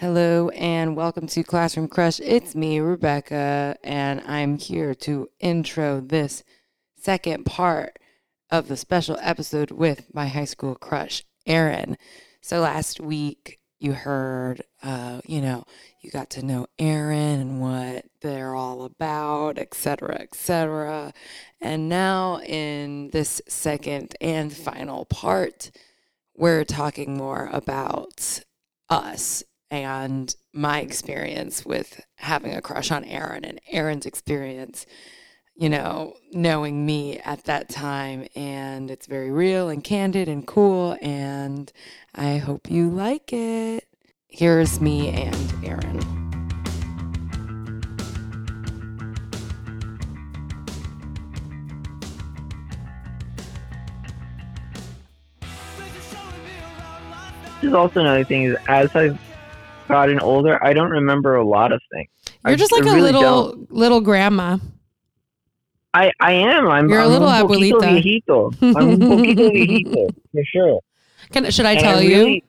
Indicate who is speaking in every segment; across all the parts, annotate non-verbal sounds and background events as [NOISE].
Speaker 1: Hello and welcome to Classroom Crush. It's me, Rebecca, and I'm here to intro this second part of the special episode with my high school crush, Aaron. So last week you heard, uh, you know, you got to know Aaron and what they're all about, etc., etc. And now in this second and final part, we're talking more about us and my experience with having a crush on Aaron and Aaron's experience, you know, knowing me at that time. And it's very real and candid and cool. And I hope you like it. Here's me and Aaron.
Speaker 2: This is also another thing is as I've gotten older, I don't remember a lot of things.
Speaker 3: You're
Speaker 2: I-
Speaker 3: just like
Speaker 2: I
Speaker 3: a
Speaker 2: really
Speaker 3: little
Speaker 2: don't.
Speaker 3: little grandma.
Speaker 2: I, I am. I'm.
Speaker 3: You're a
Speaker 2: I'm
Speaker 3: little
Speaker 2: un
Speaker 3: abuelita.
Speaker 2: viejito. I'm un poquito [LAUGHS] viejito for sure.
Speaker 3: Can, should I
Speaker 2: And
Speaker 3: tell you
Speaker 2: really-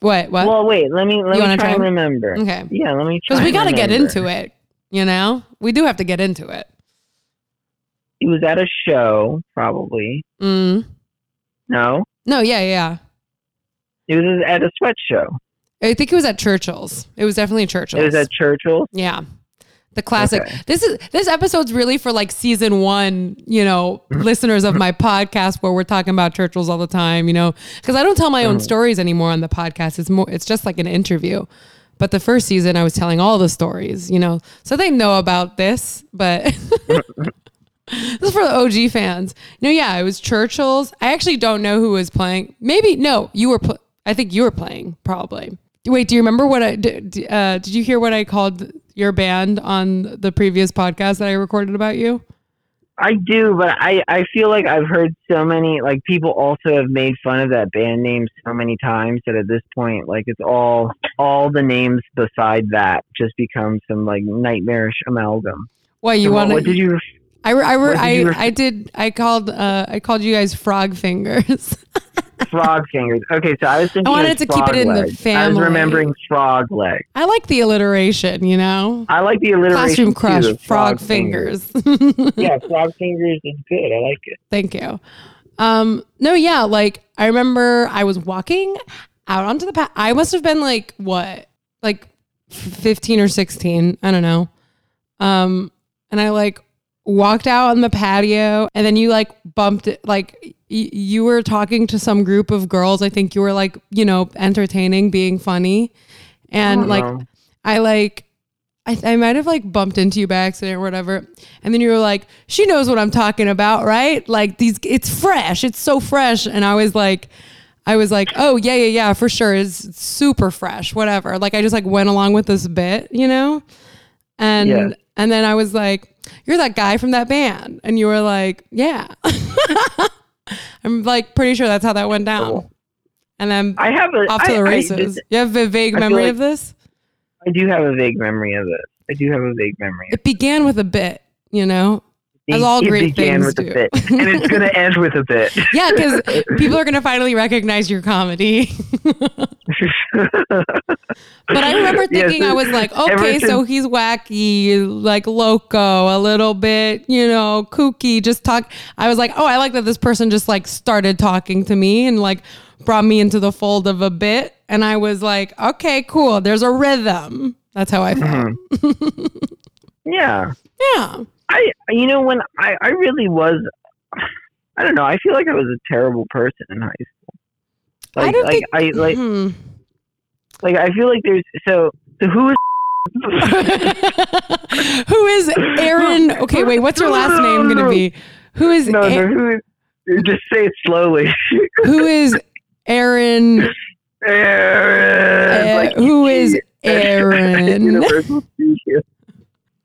Speaker 3: what? What?
Speaker 2: Well, wait. Let me let
Speaker 3: You
Speaker 2: me try
Speaker 3: try?
Speaker 2: and remember.
Speaker 3: okay,
Speaker 2: Yeah, let me try.
Speaker 3: because we got to get into it. You know, we do have to get into it.
Speaker 2: He was at a show, probably.
Speaker 3: Mm.
Speaker 2: No,
Speaker 3: No, yeah, yeah.
Speaker 2: it was at a sweat show.
Speaker 3: I think it was at Churchill's. It was definitely Churchill's.
Speaker 2: It was at Churchill's.
Speaker 3: yeah. The classic.
Speaker 2: Okay.
Speaker 3: This is this episode's really for like season one, you know, [LAUGHS] listeners of my podcast where we're talking about Churchill's all the time, you know, because I don't tell my own
Speaker 2: Mhm.
Speaker 3: stories anymore on the podcast. It's more, it's just like an interview. But the first season, I was telling all the stories, you know, so they know about this. But [LAUGHS] this is for the OG fans. No, yeah, it was Churchill's. I actually don't know who was playing. Maybe no, you were. Pl- I think you were playing probably. Wait, do you remember what I did? Uh, did you hear what I called your band on the previous podcast that I recorded about you?
Speaker 2: I do, but I I feel like I've heard so many like people also have made fun of that band name so many times that at this point like it's all all the names beside that just become some like nightmarish amalgam.
Speaker 3: What you
Speaker 2: So
Speaker 3: want
Speaker 2: what, did you?
Speaker 3: I re- I,
Speaker 2: did
Speaker 3: I,
Speaker 2: you
Speaker 3: I did I called uh I called you guys frog fingers. [LAUGHS]
Speaker 2: Frog fingers. Okay, so I was thinking.
Speaker 3: I wanted to keep it
Speaker 2: frog
Speaker 3: in the
Speaker 2: legs. I was remembering frog leg.
Speaker 3: I like the alliteration, you know.
Speaker 2: I like the alliteration
Speaker 3: Classroom crush,
Speaker 2: too,
Speaker 3: frog, fingers.
Speaker 2: yeah, [LAUGHS] frog fingers is good. I like it.
Speaker 3: Thank you. Um, no, yeah, like I remember I was walking out onto the path. I must have been like what, like fifteen or sixteen. I don't know. Um, and I like walked out on the patio, and then you like bumped it. Like y- you were talking to some group of girls. I think you were like you know entertaining, being funny, and oh, like
Speaker 2: know.
Speaker 3: I like I, I might have like bumped into you by accident or whatever. And then you were like, she knows what I'm talking about, right? Like these it's fresh. It's so fresh. And I was like, I was like, oh yeah, yeah, yeah, for sure. It's super fresh, whatever. Like I just like went along with this bit, you know? And
Speaker 2: Yeah.
Speaker 3: And then I was like, You're that guy from that band. And you were like, Yeah. [LAUGHS] I'm like pretty sure that's how that went down.
Speaker 2: Cool.
Speaker 3: And then
Speaker 2: I have a.
Speaker 3: off to
Speaker 2: I-
Speaker 3: the
Speaker 2: I
Speaker 3: races.
Speaker 2: just-
Speaker 3: you have a vague
Speaker 2: I
Speaker 3: memory
Speaker 2: like-
Speaker 3: of this?
Speaker 2: I do have a vague memory of this. I do have a vague memory.
Speaker 3: It began with a bit, you know? As all
Speaker 2: it
Speaker 3: great
Speaker 2: began
Speaker 3: things
Speaker 2: with
Speaker 3: do.
Speaker 2: a bit, and it's going [LAUGHS] to end with a bit.
Speaker 3: Yeah, because [LAUGHS] people are going to finally recognize your comedy. [LAUGHS] But I remember
Speaker 2: Yes,
Speaker 3: thinking, I was like, okay, so he's wacky, like loco, a little bit, you know, kooky, just talk. I was like, oh, I like that this person just like started talking to me and like brought me into the fold of a bit. And I was like, okay, cool. There's a rhythm. That's how I felt.
Speaker 2: Mhm. yeah,
Speaker 3: Yeah.
Speaker 2: I you know when I I really was. [SIGHS] I don't know. I feel like I was a terrible person in high school. Like,
Speaker 3: I don't
Speaker 2: like
Speaker 3: think.
Speaker 2: I like
Speaker 3: Hmm.
Speaker 2: like I feel like there's so so who is [LAUGHS]
Speaker 3: Who is Aaron? [LAUGHS] Okay, wait, what's your last name going to be? Who is
Speaker 2: no
Speaker 3: A-
Speaker 2: no who is just say it slowly. [LAUGHS]
Speaker 3: who is Aaron?
Speaker 2: Aaron,
Speaker 3: Uh,
Speaker 2: like,
Speaker 3: who is Aaron?
Speaker 2: Universal.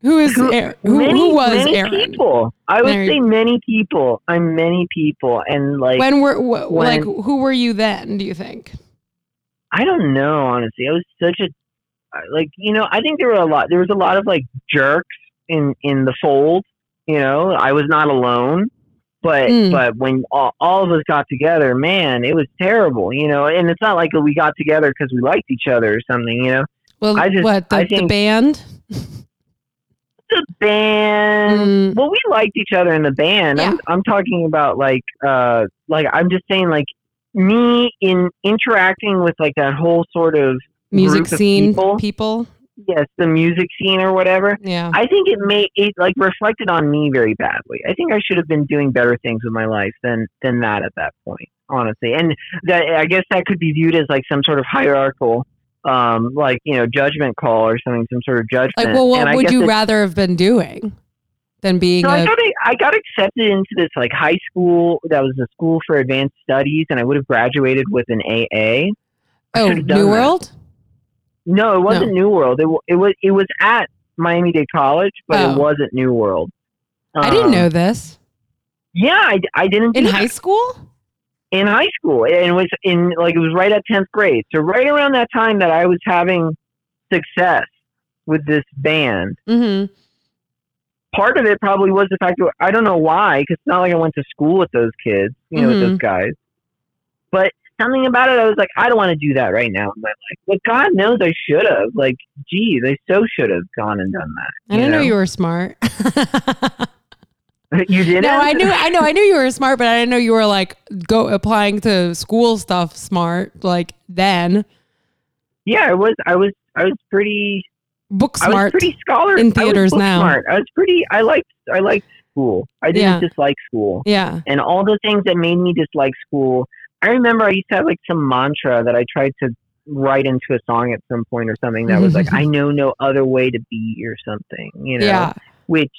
Speaker 3: Who is
Speaker 2: Who- was
Speaker 3: Aaron? Who,
Speaker 2: many,
Speaker 3: who was
Speaker 2: many
Speaker 3: Aaron?
Speaker 2: people. I would say many people. I'm many people, and like
Speaker 3: When were wh-
Speaker 2: when-
Speaker 3: like who were you then? Do you think?
Speaker 2: I don't know. Honestly, I was such a like you know. I think there were a lot. There was a lot of like jerks in in the fold. You know, I was not alone. But
Speaker 3: Mm.
Speaker 2: but when all, all of us got together, man, it was terrible. You know, and it's not like we got together because we liked each other or something. You know,
Speaker 3: Well,
Speaker 2: I just-
Speaker 3: what the,
Speaker 2: I
Speaker 3: the
Speaker 2: think-
Speaker 3: band? [LAUGHS]
Speaker 2: The band.
Speaker 3: Mm.
Speaker 2: Well, we liked each other in the band. I'm,
Speaker 3: Yeah.
Speaker 2: I'm talking about like, uh, like I'm just saying, like me in interacting with like that whole sort of
Speaker 3: Music
Speaker 2: group of
Speaker 3: scene
Speaker 2: people.
Speaker 3: people.
Speaker 2: yes, the music scene or whatever.
Speaker 3: Yeah.
Speaker 2: I think it may it like reflected on me very badly. I think I should have been doing better things with my life than than that at that point, honestly. And that I guess that could be viewed as like some sort of hierarchical, um, like you know, judgment call or something, some sort of judgment.
Speaker 3: like, well, what
Speaker 2: I
Speaker 3: would you rather have been doing than being
Speaker 2: So I
Speaker 3: a?
Speaker 2: got I got accepted into this like high school that was a school for advanced studies, and I would have graduated with an AA.
Speaker 3: Oh, New
Speaker 2: that.
Speaker 3: World.
Speaker 2: No, it wasn't New World. It, it was it was at Miami Dade College, but
Speaker 3: Oh.
Speaker 2: it wasn't New World.
Speaker 3: I didn't
Speaker 2: Um,
Speaker 3: know this
Speaker 2: Yeah, I, I didn't
Speaker 3: in high
Speaker 2: that.
Speaker 3: school.
Speaker 2: In high school, and it was in like it was right at tenth grade. So right around that time that I was having success with this band.
Speaker 3: Mm-hmm.
Speaker 2: Part of it probably was the fact that I don't know why, because it's not like I went to school with those kids, you know, with
Speaker 3: Mm-hmm.
Speaker 2: those guys. But something about it, I was like, I don't want to do that right now in my life. But God knows I should have. Like, geez, I so should have gone and done that.
Speaker 3: I didn't know you were smart. [LAUGHS] [LAUGHS]
Speaker 2: you didn't?
Speaker 3: no, I knew, I know, I knew you were smart, but I didn't know you were like go applying to school stuff smart. Like then,
Speaker 2: Yeah, I was. I was. I was pretty.
Speaker 3: book
Speaker 2: I was
Speaker 3: smart.
Speaker 2: pretty scholar
Speaker 3: in
Speaker 2: I
Speaker 3: theaters
Speaker 2: book
Speaker 3: now.
Speaker 2: Smart. I was pretty. I liked. I liked school. I didn't
Speaker 3: Yeah.
Speaker 2: dislike school.
Speaker 3: Yeah.
Speaker 2: and all the things that made me dislike school. I remember I used to have like some mantra that I tried to write into a song at some point or something that was like, [LAUGHS] I know no other way to be or something, you know,
Speaker 3: Yeah.
Speaker 2: which,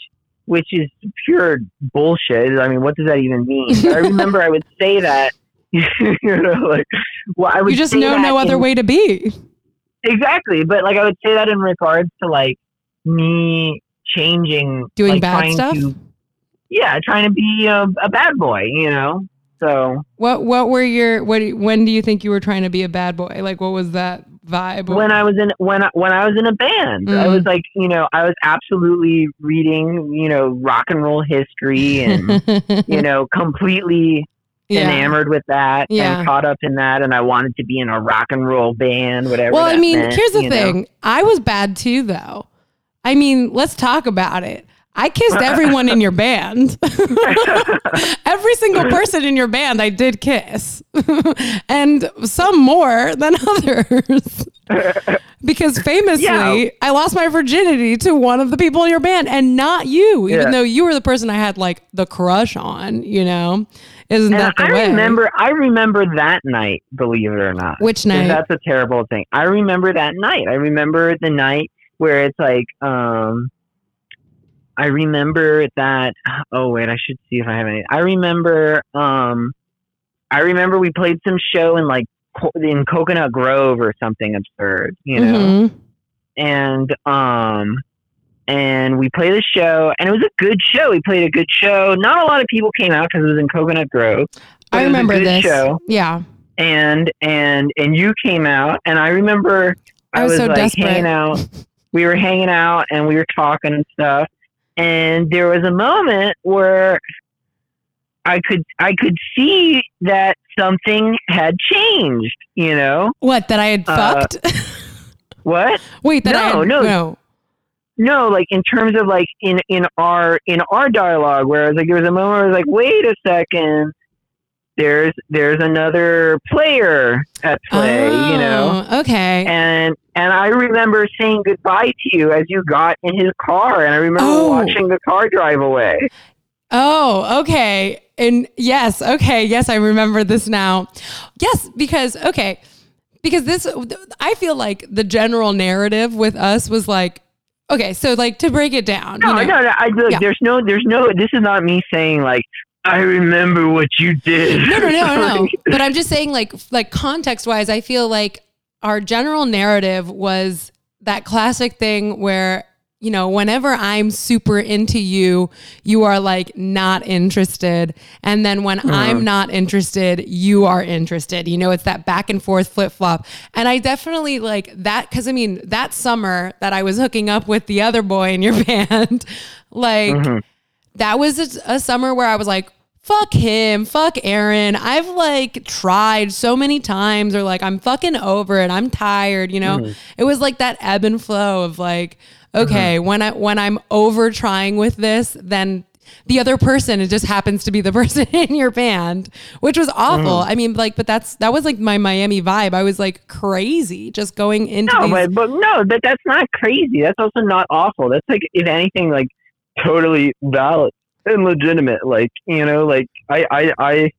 Speaker 2: which is pure bullshit. I mean, what does that even mean? I remember I would say that, [LAUGHS] you know, like, well, I would
Speaker 3: You just know no other
Speaker 2: in-
Speaker 3: way to be.
Speaker 2: Exactly. But like, I would say that in regards to like me changing,
Speaker 3: Doing
Speaker 2: like,
Speaker 3: bad stuff?
Speaker 2: To, yeah. Trying to be a, a bad boy, you know? So,
Speaker 3: What What were your what? When do you think you were trying to be a bad boy? Like, what was that vibe?
Speaker 2: when I was in when I, when I was in a band, I
Speaker 3: Mm.
Speaker 2: was like, you know, I was absolutely reading, you know, rock and roll history and [LAUGHS] you know, completely
Speaker 3: yeah.
Speaker 2: enamored with that
Speaker 3: Yeah.
Speaker 2: and caught up in that, and I wanted to be in a rock and roll band, whatever.
Speaker 3: Well, I mean,
Speaker 2: meant,
Speaker 3: here's the
Speaker 2: you know.
Speaker 3: thing. I was bad too, though. I mean, let's talk about it. I kissed everyone in your band. [LAUGHS] Every single person in your band, I did kiss, [LAUGHS] and some more than [LAUGHS] others. because famously,
Speaker 2: Yeah.
Speaker 3: I lost my virginity to one of the people in your band, and not you, even
Speaker 2: Yeah.
Speaker 3: though you were the person I had like the crush on. You know, isn't
Speaker 2: And
Speaker 3: that the
Speaker 2: I
Speaker 3: way?
Speaker 2: remember, I remember that night. Believe it or not,
Speaker 3: Which night?
Speaker 2: That's a terrible thing. I remember that night. I remember the night where it's like, um, I remember that. Oh wait, I should see if I have any. I remember, um, I remember we played some show in like in Coconut Grove or something absurd, you know,
Speaker 3: Mhm.
Speaker 2: and um. And we played a show, and it was a good show. We played a good show. Not a lot of people came out because it was in Coconut Grove.
Speaker 3: I
Speaker 2: it was a
Speaker 3: remember this.
Speaker 2: show
Speaker 3: Yeah.
Speaker 2: and and and you came out and i remember i,
Speaker 3: I was
Speaker 2: was,
Speaker 3: so
Speaker 2: like
Speaker 3: desperate.
Speaker 2: hanging out [LAUGHS] we were hanging out and we were talking and stuff and there was a moment where i could i could see that something had changed you know
Speaker 3: What that I had
Speaker 2: Uh,
Speaker 3: fucked?
Speaker 2: what [LAUGHS]
Speaker 3: Wait, that I
Speaker 2: no,
Speaker 3: had,
Speaker 2: no.
Speaker 3: no.
Speaker 2: no like in terms of like in in our in our dialogue where I was like there was a moment where I was like wait a second there's there's another player at play you know
Speaker 3: Oh, Okay.
Speaker 2: and and I remember saying goodbye to you as you got in his car, and I remember
Speaker 3: Oh.
Speaker 2: watching the car drive away.
Speaker 3: Oh, okay. And yes, okay. Yes, I remember this now. Yes, because, okay. Because this, I feel like the general narrative with us was like, okay, so like to break it down,
Speaker 2: No,
Speaker 3: you know,
Speaker 2: no, no. I look,
Speaker 3: Yeah.
Speaker 2: there's no, there's no. This is not me saying like I remember what you did.
Speaker 3: no, no, no, no. [LAUGHS] But I'm just saying, like, like context wise, I feel like our general narrative was that classic thing where you know, whenever I'm super into you, you are like not interested, and then when I'm not interested, you are interested. You know, it's that back and forth flip flop, and I definitely like that because I mean, that summer that I was hooking up with the other boy in your [LAUGHS] band, like
Speaker 2: Mhm.
Speaker 3: That was a, a summer where I was like, fuck him, fuck Aaron. I've like tried so many times, or like I'm fucking over it. I'm tired. You know, mm-hmm. it was like that ebb and flow of like, okay, mm-hmm. when I when I'm over trying with this, then the other person it just happens to be the [LAUGHS] person in your band which was awful mm-hmm. i mean like but that's that was like my miami vibe i was like crazy just going into
Speaker 2: No,
Speaker 3: these,
Speaker 2: but but no, but that's not crazy. That's also not awful. That's like if anything, like totally valid and legitimate. Like you know, like I I I.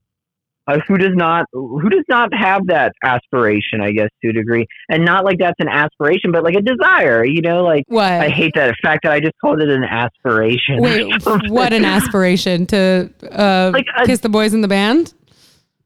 Speaker 2: Uh, who does not who does not have that aspiration i guess to a degree and not like that's an aspiration but like a desire you know like
Speaker 3: what
Speaker 2: i hate that fact that i just called it an aspiration
Speaker 3: Wait, [LAUGHS] what an aspiration to uh,
Speaker 2: Like a-
Speaker 3: kiss the boys in the band.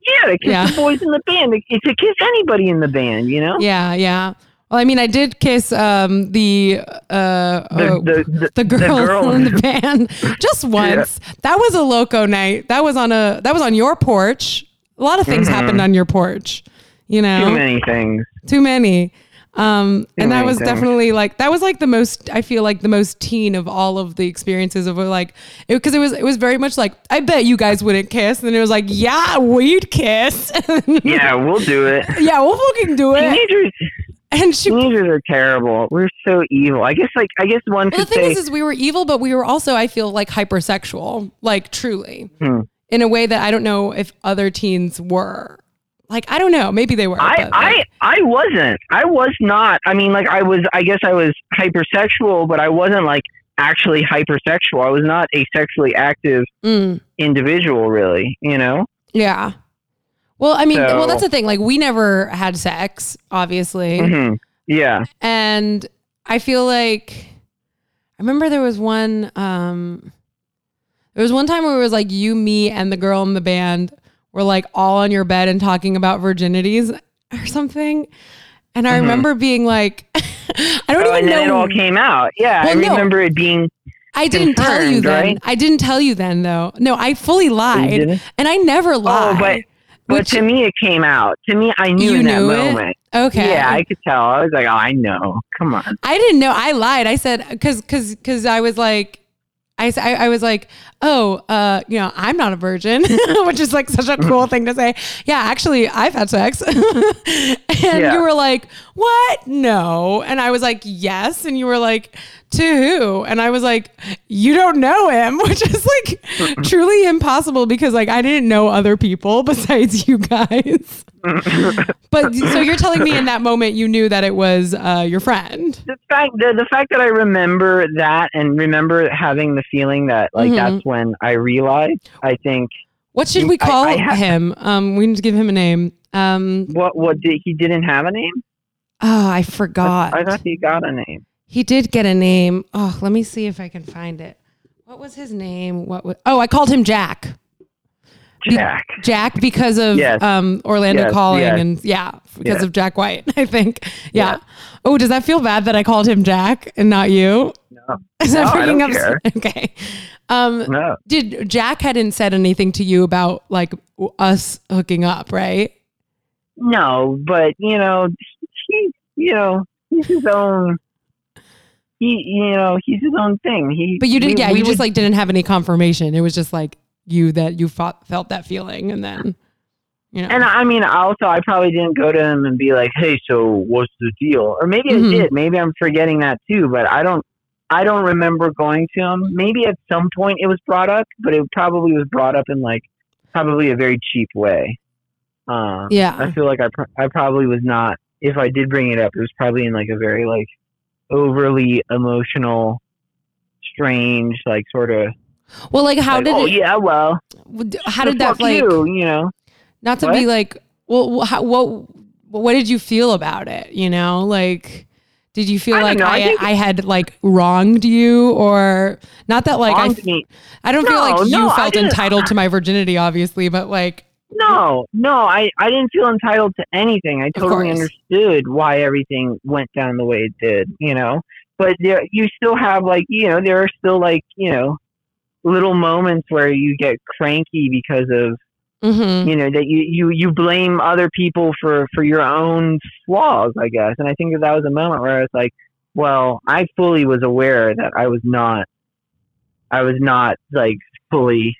Speaker 2: yeah to kiss
Speaker 3: Yeah.
Speaker 2: the boys in the band to, to kiss anybody in the band you know
Speaker 3: Yeah, yeah. Well, I mean, I did kiss um, the, uh,
Speaker 2: the,
Speaker 3: oh,
Speaker 2: the, the,
Speaker 3: the girl,
Speaker 2: girl. [LAUGHS]
Speaker 3: in the [LAUGHS] band just once. That was a loco night. That was on a that was on your porch. A lot of things happened on your porch. You know,
Speaker 2: Mm-hmm. too many things
Speaker 3: Too many. Um, and that
Speaker 2: many
Speaker 3: was
Speaker 2: things.
Speaker 3: definitely like that was like the most I feel like the most teen of all of the experiences of like because it, was it was very much like I bet you guys wouldn't kiss and then it was like yeah we'd kiss [LAUGHS]
Speaker 2: yeah we'll do it
Speaker 3: yeah we'll fucking do it
Speaker 2: teenagers
Speaker 3: and she
Speaker 2: teenagers are terrible we're so evil i guess like i guess one
Speaker 3: Well, the thing
Speaker 2: say
Speaker 3: is, is we were evil, but we were also, I feel like hypersexual, like truly,
Speaker 2: Hmm.
Speaker 3: in a way that I don't know if other teens were. Like, I don't know. Maybe they were.
Speaker 2: I,
Speaker 3: but,
Speaker 2: I I wasn't. I was not. I mean, like I was. I guess I was hypersexual, but I wasn't like actually hypersexual. I was not a sexually active
Speaker 3: mm,
Speaker 2: individual, really. You know.
Speaker 3: yeah. Well, I mean, well, that's the thing. Like, we never had sex, obviously,
Speaker 2: hmm Yeah.
Speaker 3: and I feel like I remember there was one. um There was one time where it was like you, me, and the girl in the band were like all on your bed and talking about virginities or something. And I
Speaker 2: Mhm.
Speaker 3: remember being like, [LAUGHS] I don't
Speaker 2: Oh,
Speaker 3: even
Speaker 2: and then it all came out. Yeah, I
Speaker 3: Well, no.
Speaker 2: remember it being.
Speaker 3: I didn't tell you then.
Speaker 2: right?
Speaker 3: I didn't tell you then, though. No, I fully lied, and I never lied.
Speaker 2: Oh, but but
Speaker 3: Which-
Speaker 2: to me it came out. To me, I knew in that
Speaker 3: knew it?
Speaker 2: moment.
Speaker 3: okay,
Speaker 2: Yeah, I could tell. I was like, oh, I know. Come on.
Speaker 3: I didn't know. I lied. I said because because because I was like. I I was like, oh, uh, you know, I'm not a virgin, [LAUGHS] which is like such a cool thing to say. Yeah, actually, I've had sex. [LAUGHS] and
Speaker 2: Yeah.
Speaker 3: you were like, what? No. And I was like, yes. And you were like, to who? And I was like, you don't know him, [LAUGHS] which is like truly impossible because like I didn't know other people besides you guys. but so you're telling me in that moment you knew that it was uh, your friend.
Speaker 2: the fact the, the fact that I remember that and remember having the feeling that like
Speaker 3: Mhm.
Speaker 2: that's when I realized I think
Speaker 3: What should we call
Speaker 2: I ha-
Speaker 3: him? Um, we need to give him a name. Um,
Speaker 2: what what did he didn't have a name?
Speaker 3: oh, I
Speaker 2: I,
Speaker 3: forgot.
Speaker 2: I thought he got a name.
Speaker 3: he did get a name. Oh, let me see if I can find it. What was his name? What was? Oh, I called him Jack. Be-
Speaker 2: Jack.
Speaker 3: Jack because of
Speaker 2: Yes.
Speaker 3: um, Orlando
Speaker 2: Yes,
Speaker 3: calling
Speaker 2: yes.
Speaker 3: and yeah, because of Jack White. [LAUGHS] I think. Yeah. Oh, does that feel bad that I called him Jack and not you?
Speaker 2: No. [LAUGHS]
Speaker 3: Is that
Speaker 2: No,
Speaker 3: freaking
Speaker 2: don't
Speaker 3: up?
Speaker 2: care. [LAUGHS]
Speaker 3: Okay. Um,
Speaker 2: No.
Speaker 3: did Jack hadn't said anything to you about like us hooking up, right?
Speaker 2: No, but you know, he you know, he's his own he you know, he's his own thing. He
Speaker 3: But you didn't.
Speaker 2: we-
Speaker 3: yeah,
Speaker 2: we
Speaker 3: you just like didn't have any confirmation. It was just like you that you fought, felt that feeling, and then you know.
Speaker 2: and I mean, also, I probably didn't go to him and be like, "Hey, so what's the deal?" Or maybe
Speaker 3: Mhm.
Speaker 2: I did. Maybe I'm forgetting that too. But I don't. I don't remember going to him. Maybe at some point it was brought up, but it probably was brought up in like probably a very cheap way. Uh, I feel like I pr- I probably was not. If I did bring it up, it was probably in like a very like overly emotional, strange, like sort of.
Speaker 3: Well, like how
Speaker 2: like,
Speaker 3: did
Speaker 2: oh
Speaker 3: it?
Speaker 2: yeah, well,
Speaker 3: How did that like?
Speaker 2: you, you know?
Speaker 3: Not to
Speaker 2: What?
Speaker 3: be like. Well, how, what what did you feel about it? You know, like. Did you feel
Speaker 2: I
Speaker 3: like
Speaker 2: I
Speaker 3: I, I had like wronged you or not that like I,
Speaker 2: me.
Speaker 3: I don't feel like you
Speaker 2: no,
Speaker 3: felt entitled to my virginity obviously but like
Speaker 2: No, no, I, I didn't feel entitled to anything. I totally understood why everything went down the way it did, you know. But there, you still have like, you know, there are still like, you know, little moments where you get cranky because of,
Speaker 3: mhm.
Speaker 2: you know, that you, you, you blame other people for, for your own flaws, I guess. And I think that that was a moment where I was like, well, I fully was aware that I was not, I was not like fully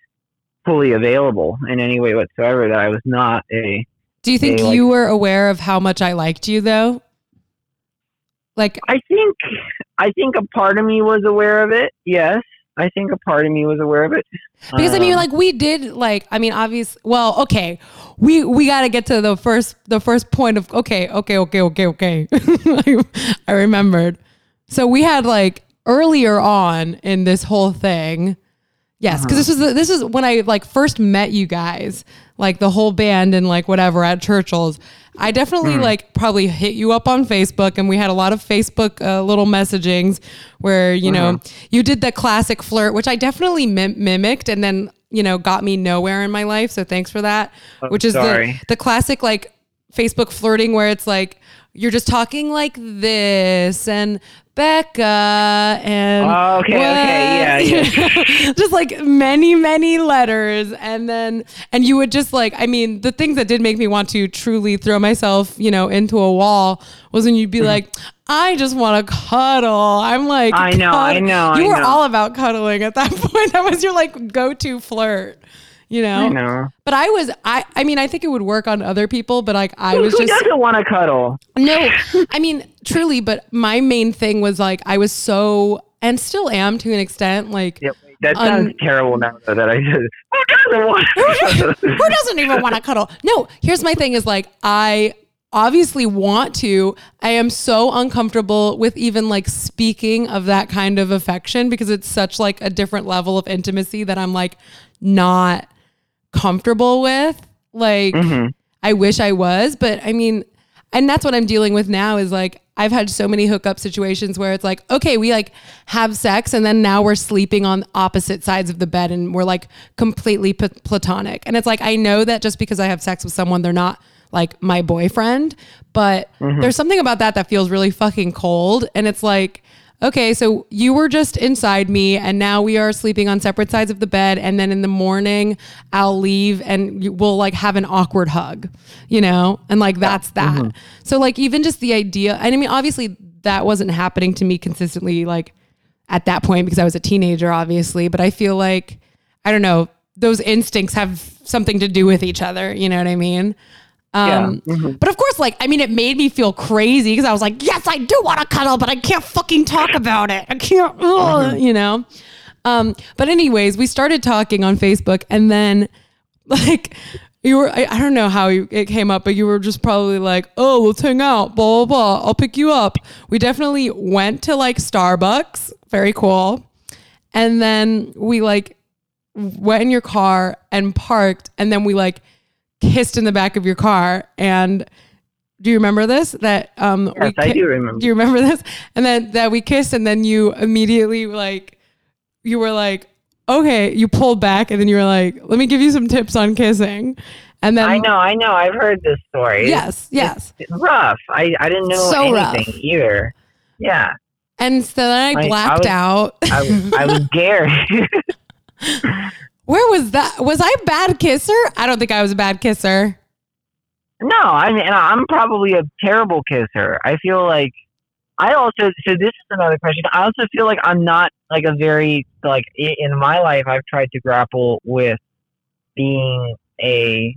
Speaker 2: fully available in any way whatsoever. That I was not a.
Speaker 3: Do you think
Speaker 2: like-
Speaker 3: you were aware of how much I liked you though? Like
Speaker 2: I think I think a part of me was aware of it. Yes, I think a part of me was aware of it.
Speaker 3: because I mean
Speaker 2: Um,
Speaker 3: like we did like I mean obvious well okay we we got to get to the first the first point of okay okay okay okay okay. [LAUGHS] I remembered. So we had like earlier on in this whole thing yes because this was the, this is when I like first met you guys like the whole band and like whatever at Churchill's I definitely like probably hit you up on Facebook and we had a lot of Facebook uh, little messagings where you know you did the classic flirt which I definitely mim- mimicked and then you know got me nowhere in my life so thanks for that which is the the classic like Facebook flirting where it's like you're just talking like this and Becca and
Speaker 2: Oh, okay, okay, yeah,
Speaker 3: yeah. [LAUGHS] just like many many letters and then and you would just like I mean the things that did make me want to truly throw myself you know into a wall was when you'd be like I just want to cuddle I'm like
Speaker 2: Mm-hmm. I know, I know,
Speaker 3: you
Speaker 2: I
Speaker 3: were
Speaker 2: know.
Speaker 3: all about cuddling at that [LAUGHS] point that was your like go to flirt you know
Speaker 2: I know.
Speaker 3: but I was I I mean I think it would work on other people but like I was
Speaker 2: Who
Speaker 3: just
Speaker 2: doesn't want to cuddle?
Speaker 3: no I mean truly but my main thing was like I was so and still am to an extent like
Speaker 2: Yep. That
Speaker 3: Un-
Speaker 2: sounds terrible now though, that I just. Who doesn't want to [LAUGHS]
Speaker 3: who doesn't even want to cuddle no here's my thing is like I obviously want to I am so uncomfortable with even like speaking of that kind of affection because it's such like a different level of intimacy that I'm like not comfortable with like mm-hmm. I wish I was, but I mean, and that's what I'm dealing with now is like I've had so many hookup situations where it's like, okay, we like have sex and then now we're sleeping on opposite sides of the bed and we're like completely p- platonic. And it's like I know that just because I have sex with someone they're not like my boyfriend, but mm-hmm. there's something about that that feels really fucking cold. And it's like okay, so you were just inside me and now we are sleeping on separate sides of the bed. And then in the morning, I'll leave and we'll like have an awkward hug, you know? And like that's that. Mm-hmm. So, like, even just the idea, and I mean, obviously, that wasn't happening to me consistently, like at that point because I was a teenager, obviously. But I feel like, I don't know, those instincts have something to do with each other. You know what I mean? Um, But of course, like, I mean, it made me feel crazy because I was like, yes, I do want to cuddle, but I can't fucking talk about it. I can't, ugh, you know? Um, but anyways, we started talking on Facebook and then [LAUGHS] like, you were, I, I don't know how you, it came up, but you were just probably like, oh, let's hang out, blah, blah, blah. I'll pick you up. We definitely went to like Starbucks. Very cool. And then we like went in your car and parked and then we like kissed in the back of your car and do you remember this that um
Speaker 2: Yes, I do remember.
Speaker 3: do you remember this and then that we kissed and then you immediately like you were like okay you pulled back and then you were like let me give you some tips on kissing and then
Speaker 2: I know, I know. I've heard this story.
Speaker 3: yes yes
Speaker 2: It's rough. I, I didn't know
Speaker 3: So
Speaker 2: anything either. Yeah.
Speaker 3: and so then i
Speaker 2: I- I
Speaker 3: blacked
Speaker 2: was-
Speaker 3: out
Speaker 2: I, I was [LAUGHS] scared. [LAUGHS]
Speaker 3: where was that was i a bad kisser i don't think i was a bad kisser
Speaker 2: no, I mean, I'm probably a terrible kisser. I feel like I also, so this is another question. I also feel like I'm not like a very, like, in my life, I've tried to grapple with being a,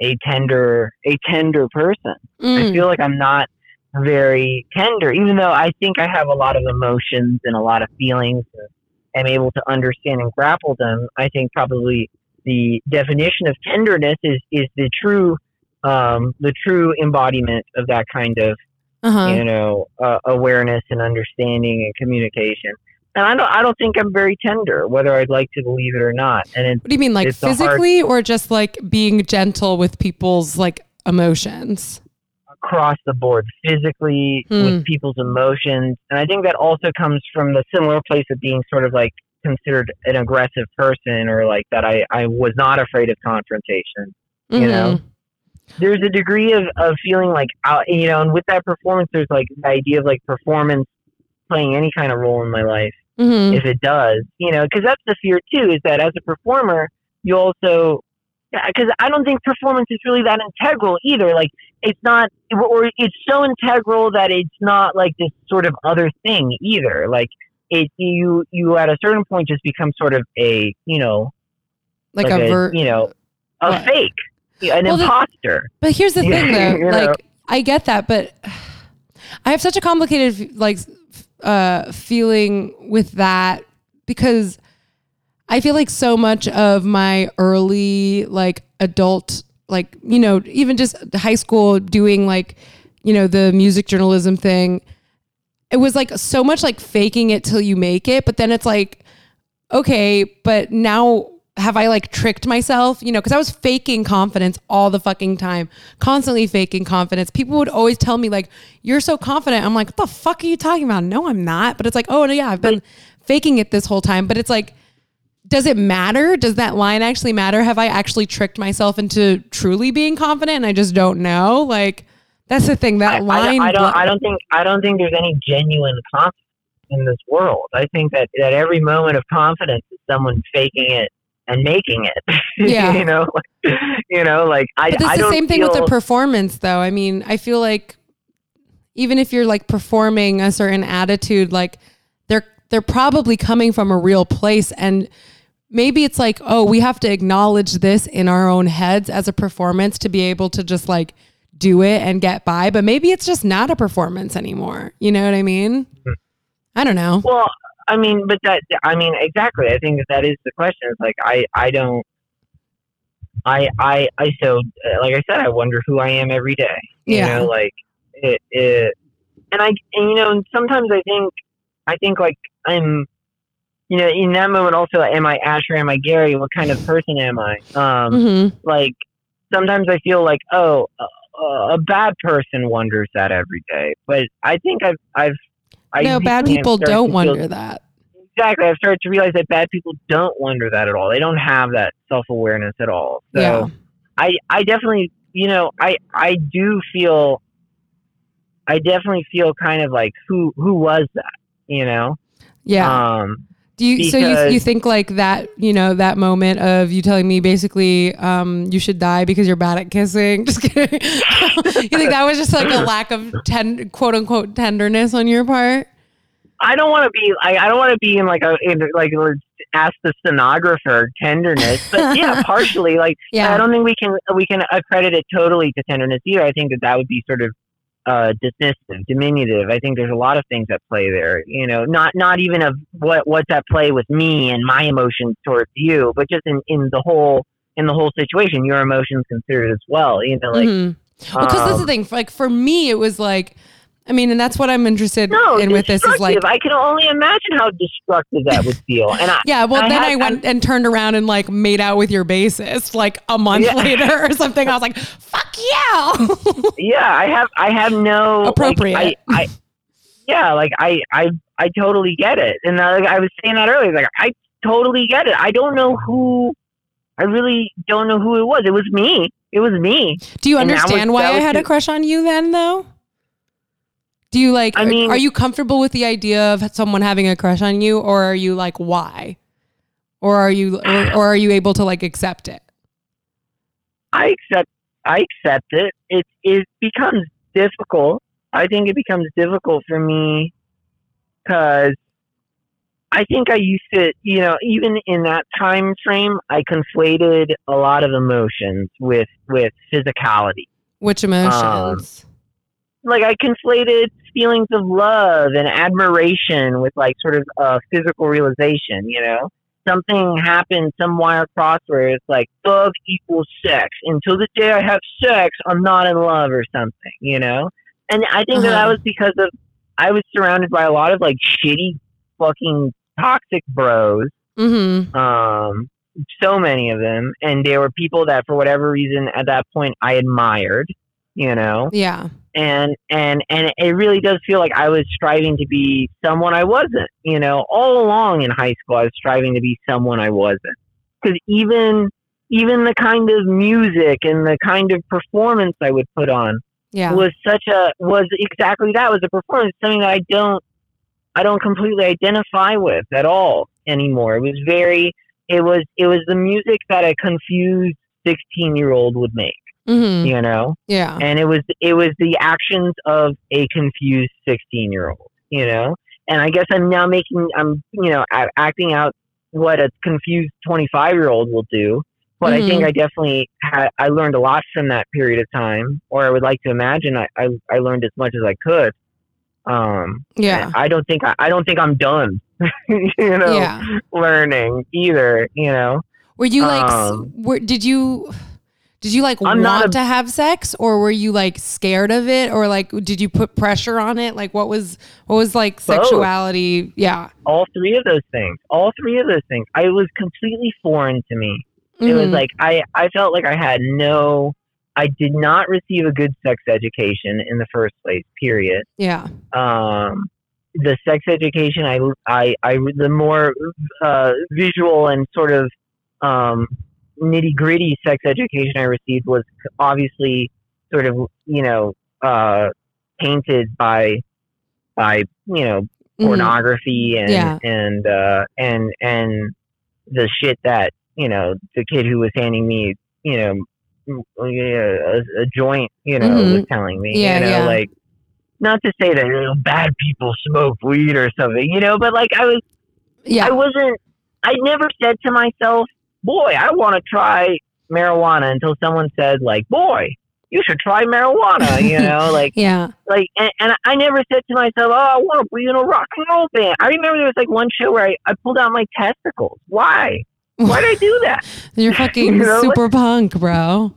Speaker 2: a tender, a tender person. I
Speaker 3: Mm.
Speaker 2: feel like I'm not very tender, even though I think I have a lot of emotions and a lot of feelings and am able to understand and grapple them. I think probably the definition of tenderness is, is the true, um, the true embodiment of that kind of,
Speaker 3: uh-huh
Speaker 2: you know, uh, awareness and understanding and communication. And I don't, I don't think I'm very tender, whether I'd like to believe it or not. And it,
Speaker 3: What do you mean, like
Speaker 2: a hard-
Speaker 3: physically, or just like being gentle with people's like emotions?
Speaker 2: Across the board physically
Speaker 3: Hmm.
Speaker 2: with people's emotions and i think that also comes from the similar place of being sort of like considered an aggressive person or like that i, I was not afraid of confrontation You know? There's a degree of, of feeling like out you know and with that performance there's like the idea of like performance playing any kind of role in my life
Speaker 3: Mhm.
Speaker 2: if it does, you know, because that's the fear too, is that as a performer, you also, because I don't think performance is really that integral either. Like, it's not, or it's so integral that it's not like this sort of other thing either. Like, it, you, you at a certain point just become sort of a, you know,
Speaker 3: like, a, ver-
Speaker 2: you know a
Speaker 3: What?
Speaker 2: fake, an
Speaker 3: Well, the-
Speaker 2: imposter.
Speaker 3: But here's the thing, [LAUGHS] though.
Speaker 2: You know?
Speaker 3: like, I get that, but [SIGHS] I have such a complicated like uh, feeling with that because I feel like so much of my early like adult, like you know, even just high school doing like you know the music journalism thing. It was like so much like faking it till you make it, but then it's like okay, but now have I like tricked myself? You know, because I was faking confidence all the fucking time, constantly faking confidence. People would always tell me, like, you're so confident. I'm like, what the fuck are you talking about? No, I'm not. But it's like, oh, no, yeah, I've been faking it this whole time. But it's like, does it matter? Does that line actually matter? Have I actually tricked myself into truly being confident and I just don't know? Like, that's the thing. That
Speaker 2: I, I,
Speaker 3: line.
Speaker 2: I don't.
Speaker 3: blo-
Speaker 2: I don't think. I don't think there's any genuine confidence in this world. I think that that every moment of confidence is someone faking it and making it. [LAUGHS]
Speaker 3: Yeah.
Speaker 2: you know. Like, you know. Like I.
Speaker 3: But it's
Speaker 2: I
Speaker 3: the
Speaker 2: don't
Speaker 3: same thing with the performance, though. I mean, I feel like even if you're like performing a certain attitude, like they're they're probably coming from a real place, and maybe it's like, oh, we have to acknowledge this in our own heads as a performance to be able to just like do it and get by. But maybe it's just not a performance anymore. You know what I mean?
Speaker 2: Hmm.
Speaker 3: I don't know.
Speaker 2: Well, I mean, but that. I mean, exactly. I think that that is the question. It's like I. I don't. I. I. I. So, uh, like I said, I wonder who I am every day. You
Speaker 3: Yeah.
Speaker 2: know, like it. it and I. And you know, sometimes I think. I think like I'm. You know, in that moment, also, am I Asher? Am I Gary? What kind of person am I? Um,
Speaker 3: hmm
Speaker 2: like sometimes I feel like oh a, a bad person wonders that every day, but I think I've I've I
Speaker 3: No, bad people don't
Speaker 2: to feel-
Speaker 3: wonder that.
Speaker 2: exactly. I've started to realize that bad people don't wonder that at all. They don't have that self awareness at all. So
Speaker 3: Yeah.
Speaker 2: I I definitely you know I I do feel I definitely feel kind of like who who was that you know
Speaker 3: Yeah.
Speaker 2: um
Speaker 3: Do you so you you think like that you know that moment of you telling me basically um you should die because you're bad at kissing? [LAUGHS] Just kidding. [LAUGHS] you think that was just like a lack of ten quote unquote tenderness on your part?
Speaker 2: I don't want to be I, I don't want to be in like a in like ask the stenographer tenderness, but [LAUGHS] yeah, partially like I don't think we can we can accredit it totally to tenderness either. I think that that would be sort of uh, dismissive, diminutive. I think there's a lot of things at play there. You know, not not even of what what's at play with me and my emotions towards you, but just in in the whole in the whole situation, your emotions considered as well. You know, like
Speaker 3: Mhm. Well, because that's the
Speaker 2: um,
Speaker 3: thing. Like for me, it was like, I mean, and that's what I'm interested
Speaker 2: no,
Speaker 3: in with this is like,
Speaker 2: I can only imagine how destructive that would feel. And I,
Speaker 3: yeah. Well,
Speaker 2: I
Speaker 3: then
Speaker 2: had-
Speaker 3: I went and turned around and like made out with your bassist like a month
Speaker 2: Yeah.
Speaker 3: later or [LAUGHS] something. I was like, fuck yeah. [LAUGHS]
Speaker 2: yeah i have i have no like,
Speaker 3: Appropriate.
Speaker 2: I, I yeah like i i i totally get it and I, like, I was saying that earlier like i totally get it i don't know who i really don't know who it was it was me it was me
Speaker 3: Do you
Speaker 2: And that was-
Speaker 3: understand why I had a crush on you then, though? Do you like?
Speaker 2: I mean-
Speaker 3: are you comfortable with the idea of someone having a crush on you, or are you like, why? Or are you, or, or are you able to like accept it?
Speaker 2: i accept i accept it it it becomes difficult i think it becomes difficult for me because I think I used to, you know, even in that time frame, I conflated a lot of emotions with with physicality.
Speaker 3: Which emotions?
Speaker 2: Um, like I conflated feelings of love and admiration with like sort of uh, physical realization. You know, something happened, some wire crossed where it's like love equals sex. Until the day I have sex, I'm not in love or something. You know, and I think that that
Speaker 3: Uh-huh.
Speaker 2: was because of I was surrounded by a lot of like shitty, fucking toxic bros
Speaker 3: mm-hmm.
Speaker 2: um, so many of them, and they were people that for whatever reason at that point I admired, you know,
Speaker 3: Yeah.
Speaker 2: and and and it really does feel like I was striving to be someone I wasn't, you know, all along in high school I was striving to be someone I wasn't, because even even the kind of music and the kind of performance I would put on
Speaker 3: Yeah.
Speaker 2: was such a was exactly that was a performance something that I don't I don't completely identify with at all anymore. It was very it was it was the music that a confused sixteen year old would make,
Speaker 3: mm-hmm.
Speaker 2: you know?
Speaker 3: Yeah.
Speaker 2: And it was it was the actions of a confused sixteen year old, you know? And I guess I'm now making I'm you know acting out what a confused 25 year old will do. But I think. I definitely had, I learned a lot from that period of time, or I would like to imagine I, I, I learned as much as I could. Um,
Speaker 3: Yeah.
Speaker 2: I don't think I, I don't think I'm done, [LAUGHS] you know,
Speaker 3: Yeah.
Speaker 2: learning either, you know.
Speaker 3: Were you like,
Speaker 2: Um,
Speaker 3: were, did you, did you like
Speaker 2: I'm
Speaker 3: want
Speaker 2: not a-
Speaker 3: to have sex or were you like scared of it or like, did you put pressure on it? Like what was, what was like
Speaker 2: Both.
Speaker 3: sexuality? Yeah.
Speaker 2: All three of those things, all three of those things, I was completely foreign to me. It was
Speaker 3: Mhm.
Speaker 2: like I, I felt like I had no, I did not receive a good sex education in the first place. Period.
Speaker 3: yeah.
Speaker 2: Um, the sex education, I, I, I the more uh, visual and sort of um, nitty gritty sex education I received was obviously sort of you know uh, painted by by you know
Speaker 3: Mhm.
Speaker 2: pornography and
Speaker 3: Yeah.
Speaker 2: and uh, and and the shit that you know the kid who was handing me you know a joint you know
Speaker 3: Mhm.
Speaker 2: was telling me
Speaker 3: Yeah,
Speaker 2: you know
Speaker 3: yeah.
Speaker 2: like not to say that you know, bad people smoke weed or something you know but like I was
Speaker 3: Yeah.
Speaker 2: I wasn't I never said to myself boy I want to try marijuana until someone said like boy you should try marijuana you [LAUGHS] know like
Speaker 3: yeah.
Speaker 2: like and, and I never said to myself, Oh, I want to be in a rock and roll band. I remember there was like one show where I, I pulled out my testicles. Why? Why did I do that? [LAUGHS]
Speaker 3: You're fucking [LAUGHS]
Speaker 2: You know,
Speaker 3: super punk, bro.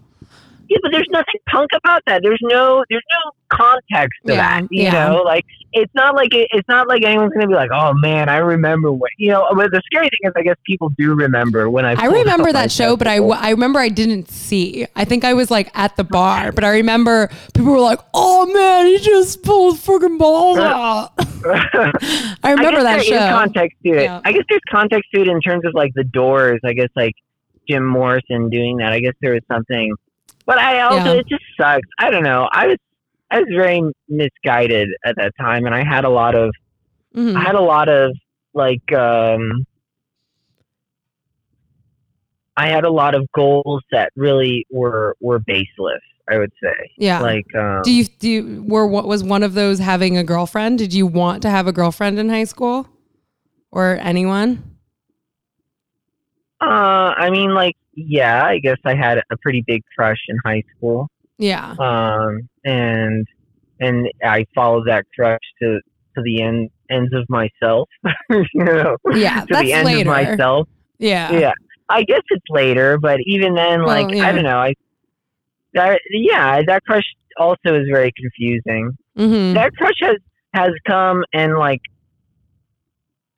Speaker 2: Yeah, but there's nothing punk about that. There's no there's no context to
Speaker 3: Yeah,
Speaker 2: that. You
Speaker 3: yeah.
Speaker 2: know, like it's not like it, it's not like anyone's gonna be like, Oh man, I remember when you know but the scary thing is I guess people do remember when I
Speaker 3: I remember that show, but I. I remember I didn't see. I think I was like at the bar, but I remember people were like, "Oh man, he just pulled fucking balls uh, out." [LAUGHS] I remember
Speaker 2: I
Speaker 3: that
Speaker 2: guess there is
Speaker 3: show.
Speaker 2: context to it.
Speaker 3: Yeah.
Speaker 2: I guess there's context to it in terms of like the doors. I guess like Jim Morrison doing that. I guess there was something, but I also
Speaker 3: Yeah.
Speaker 2: it just sucks. I don't know. I was I was very misguided at that time, and I had a lot of
Speaker 3: Mhm.
Speaker 2: I had a lot of like um I had a lot of goals that really were were baseless. I would say
Speaker 3: Yeah.
Speaker 2: like um,
Speaker 3: do you do you, were what was one of those having a girlfriend? Did you want to have a girlfriend in high school, or anyone?
Speaker 2: uh I mean like yeah I guess I had a pretty big crush in high school.
Speaker 3: Yeah.
Speaker 2: um, and and I followed that crush to to the end ends of myself, [LAUGHS] you know,
Speaker 3: Yeah,
Speaker 2: to
Speaker 3: that's
Speaker 2: the end
Speaker 3: later.
Speaker 2: of myself.
Speaker 3: Yeah.
Speaker 2: Yeah, I guess it's later, but even then,
Speaker 3: Well,
Speaker 2: like
Speaker 3: yeah.
Speaker 2: I don't know, I that yeah, that crush also is very confusing.
Speaker 3: hmm
Speaker 2: That crush has has come and like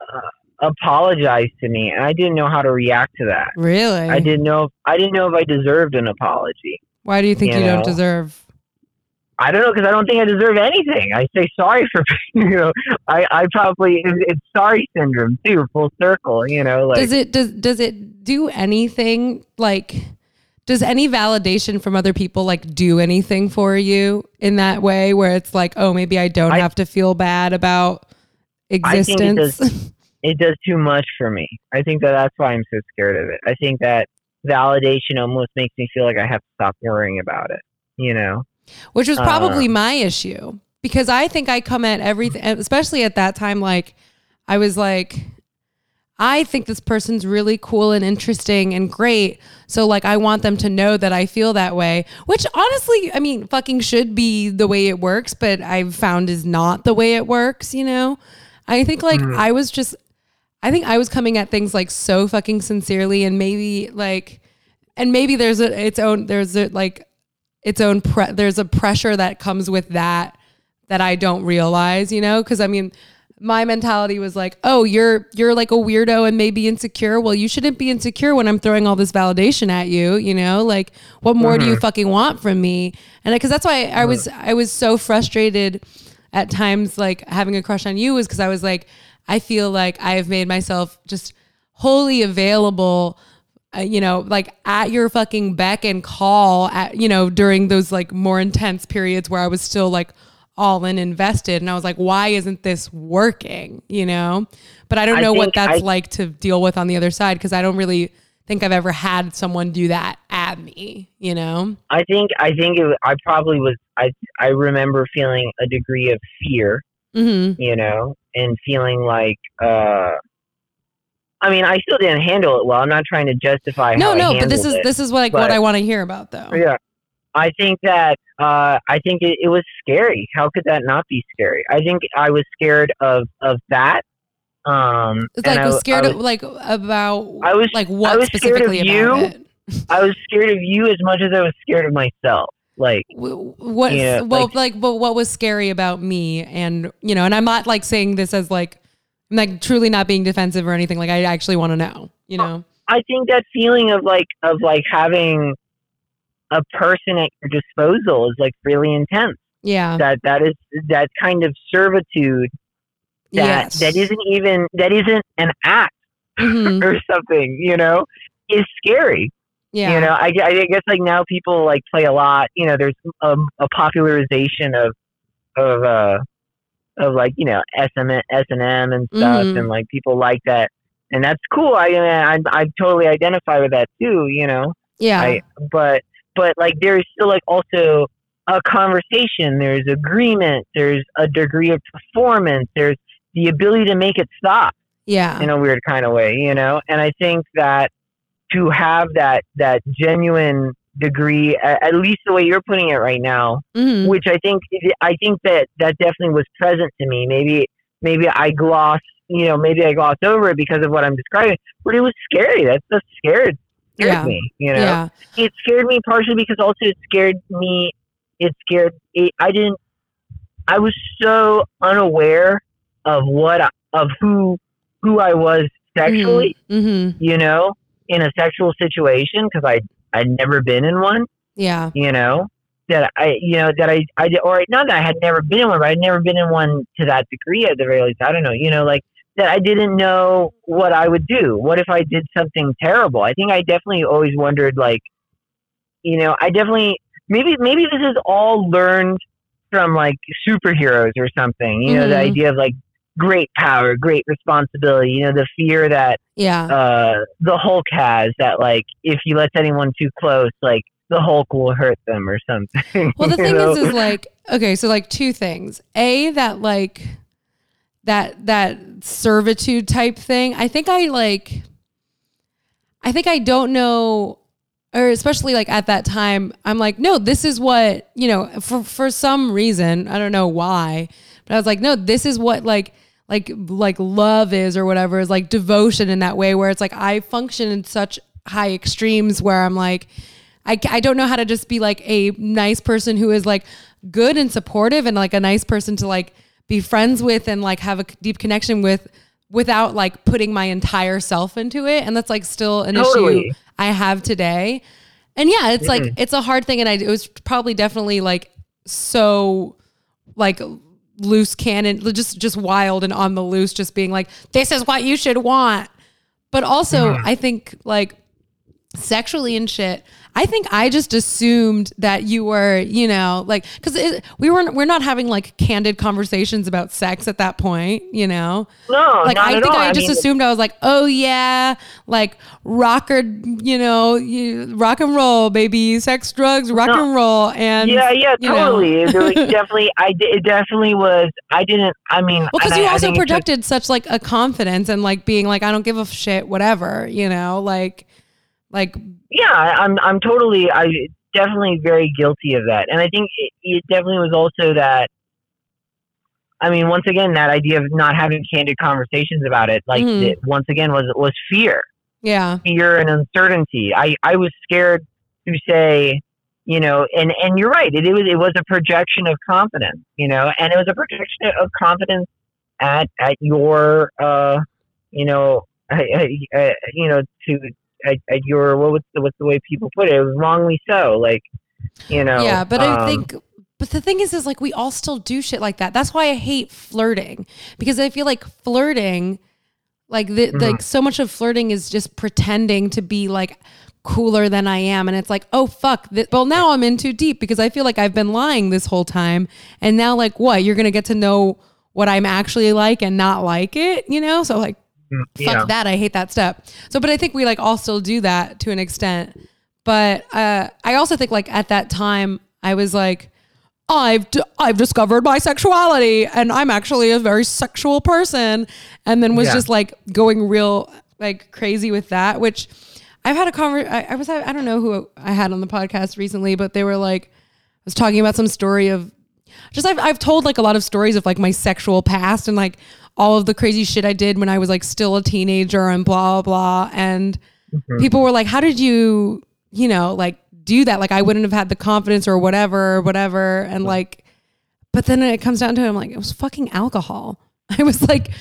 Speaker 2: uh, apologized to me, and I didn't know how to react to that.
Speaker 3: Really?
Speaker 2: I didn't know if, I didn't know if I deserved an apology.
Speaker 3: Why do you think
Speaker 2: you
Speaker 3: you, don't deserve?
Speaker 2: I don't know because I don't think I deserve anything. I say sorry for [LAUGHS] you know. I I probably it's, it's sorry syndrome too, full circle. You know, like
Speaker 3: does it does does it do anything like? Does any validation from other people like do anything for you in that way where it's like, oh, maybe I don't
Speaker 2: I-
Speaker 3: have to feel bad about
Speaker 2: I think it
Speaker 3: existence? [LAUGHS]
Speaker 2: it does too much for me. I think that that's why I'm so scared of it. I think that validation almost makes me feel like I have to stop worrying about it. You know,
Speaker 3: which was probably um, my issue because I think I come at everything, especially at that time. Like, I was like, I think this person's really cool and interesting and great. So, like, I want them to know that I feel that way, which honestly, I mean, fucking should be the way it works, but I've found is not the way it works, you know? I think, like, mm. I was just, I think I was coming at things like so fucking sincerely and maybe like, and maybe there's a, its own, there's a, like, its own pre- there's a pressure that comes with that that I don't realize, you know? Cuz I mean, my mentality was like, "Oh, you're you're like a weirdo and maybe insecure. Well, you shouldn't be insecure when I'm throwing all this validation at you, you know? Like what more do you mm-hmm. fucking want from me?" And cuz that's why I was I was so frustrated at times like having a crush on you was cuz I was like I feel like I have made myself just wholly available uh, you know, like at your fucking beck and call at, you know, during those like more intense periods where I was still like all in invested. And I was like, why isn't this working? You know? But I don't
Speaker 2: I
Speaker 3: know what that's
Speaker 2: I-
Speaker 3: like to deal with on the other side because I don't really think I've ever had someone do that at me, you know?
Speaker 2: I think I think it, I probably was. I I remember feeling a degree of fear
Speaker 3: Mm-hmm.
Speaker 2: you know, and feeling like uh I mean, I still didn't handle it well. I'm not trying to justify.
Speaker 3: no,
Speaker 2: how I
Speaker 3: no, but this is
Speaker 2: it.
Speaker 3: this is like what I want to hear about though.
Speaker 2: Yeah. I think that uh, I think it, it was scary. How could that not be scary? I think I was scared of of that. Um,
Speaker 3: It's
Speaker 2: and
Speaker 3: like
Speaker 2: I,
Speaker 3: was scared
Speaker 2: I
Speaker 3: of like about
Speaker 2: I was-
Speaker 3: like what I
Speaker 2: was scared of
Speaker 3: specifically
Speaker 2: you.
Speaker 3: it.
Speaker 2: I was scared of you as much as I was scared of myself. Like,
Speaker 3: What
Speaker 2: Yeah,
Speaker 3: well
Speaker 2: like-
Speaker 3: like, but what was scary about me and you know and I'm not like saying this as like I'm like truly not being defensive or anything like I actually want to know you know
Speaker 2: I think that feeling of like of like having a person at your disposal is like really intense.
Speaker 3: yeah
Speaker 2: That that is that kind of servitude that
Speaker 3: yes
Speaker 2: that isn't even that isn't an act
Speaker 3: Mhm. [LAUGHS]
Speaker 2: or something. You know, is scary.
Speaker 3: Yeah
Speaker 2: You know, I, I guess like now people like play a lot. You know, there's um, a popularization of of uh of like you know S and M and stuff,
Speaker 3: Mhm.
Speaker 2: and like people like that, and that's cool. I I I totally identify with that too. You know,
Speaker 3: yeah
Speaker 2: I but but like there's still like also a conversation. There's agreement. There's a degree of performance. There's the ability to make it stop
Speaker 3: yeah
Speaker 2: in a weird kind of way, you know. And I think that to have that that genuine degree, at, least the way you're putting it right now,
Speaker 3: Mhm.
Speaker 2: which I think I think that that definitely was present to me. Maybe maybe I glossed, you know, maybe I glossed over it because of what I'm describing, but it was scary. That stuff scared scared
Speaker 3: Yeah.
Speaker 2: me, you know.
Speaker 3: yeah
Speaker 2: It scared me partially because also it scared me. It scared. It, I didn't. I was so unaware of what I, of who who I was sexually,
Speaker 3: hmm
Speaker 2: you know, in a sexual situation because I I'd never been in one,
Speaker 3: yeah
Speaker 2: you know, that I you know that I I did, or not that I had never been in one, but I'd never been in one to that degree at the very least. I don't know, you know, like that I didn't know what I would do. What if I did something terrible? I think I definitely always wondered like, you know, I definitely maybe maybe this is all learned from like superheroes or something. You know, the
Speaker 3: Mhm.
Speaker 2: idea of like great power, great responsibility. You know, the fear that
Speaker 3: yeah
Speaker 2: uh, the Hulk has that like if he lets anyone too close, like the Hulk will hurt them or something.
Speaker 3: Well, the [LAUGHS] thing
Speaker 2: know?
Speaker 3: is, is like, okay, so like two things. A that like that that servitude type thing. I think I like. I think I don't know, or especially like at that time, I'm like, no, this is what you know. For for some reason, I don't know why, but I was like, no, this is what like like like love is or whatever is like devotion in that way where it's like I function in such high extremes where I'm like I, I don't know how to just be like a nice person who is like good and supportive and like a nice person to like be friends with and like have a deep connection with without like putting my entire self into it. And that's like still an
Speaker 2: Totally.
Speaker 3: issue I have today. And yeah it's like mm-hmm. it's a hard thing and I it was probably definitely like so like loose cannon just just wild and on the loose just being like this is what you should want but also mm-hmm. I think like sexually and shit. I think I just assumed that you were, you know, like because we weren't we're not having like candid conversations about sex at that point, you know.
Speaker 2: no,
Speaker 3: Like
Speaker 2: not
Speaker 3: I
Speaker 2: at
Speaker 3: think
Speaker 2: all.
Speaker 3: I just
Speaker 2: mean,
Speaker 3: assumed I was like, oh yeah, like rocker, you know, you, rock and roll, baby, sex, drugs, rock
Speaker 2: No.
Speaker 3: and roll, and
Speaker 2: Yeah, yeah, totally. [LAUGHS] Definitely, I it definitely was. I didn't. I mean,
Speaker 3: Well, because you
Speaker 2: I- I
Speaker 3: also
Speaker 2: took-
Speaker 3: projected such like a confidence and like being like, I don't give a shit, whatever, you know, like, like,
Speaker 2: yeah, I- I'm I'm totally I definitely very guilty of that, and I think it, it definitely was also that. I mean, once again, that idea of not having candid conversations about it, like
Speaker 3: Mhm.
Speaker 2: it, once again, was was fear,
Speaker 3: yeah,
Speaker 2: fear and uncertainty. I I was scared to say, you know, and and you're right. It, it was it was a projection of confidence, you know, and it was a projection of confidence at at your, uh, you know, uh, uh, you know, to at, at your what was the what's the way people put it? It was wrongly so, like, you know.
Speaker 3: yeah. But I
Speaker 2: um,
Speaker 3: think, but the thing is, is like we all still do shit like that. That's why I hate flirting because I feel like flirting, like the,
Speaker 2: Mm-hmm.
Speaker 3: like so much of flirting is just pretending to be like cooler than I am, and it's like, oh fuck, th- well now I'm in too deep because I feel like I've been lying this whole time, and now like what you're gonna get to know what I'm actually like and not like it, you know? So like fuck
Speaker 2: yeah.
Speaker 3: that i hate that step so but i think we like all still do that to an extent but uh i also think like at that time i was like i've d- i've discovered my sexuality and i'm actually a very sexual person and then was
Speaker 2: Yeah.
Speaker 3: just like going real like crazy with that, which I've had a conver I, I was I don't know who I had on the podcast recently, but they were like I was talking about some story of just I've I've told like a lot of stories of like my sexual past and like all of the crazy shit I did when I was like still a teenager and blah blah and
Speaker 2: Mhm.
Speaker 3: people were like, How did you, you know, like do that? Like I wouldn't have had the confidence or whatever, or whatever. And like but then it comes down to it, I'm like, it was fucking alcohol. [LAUGHS] I was like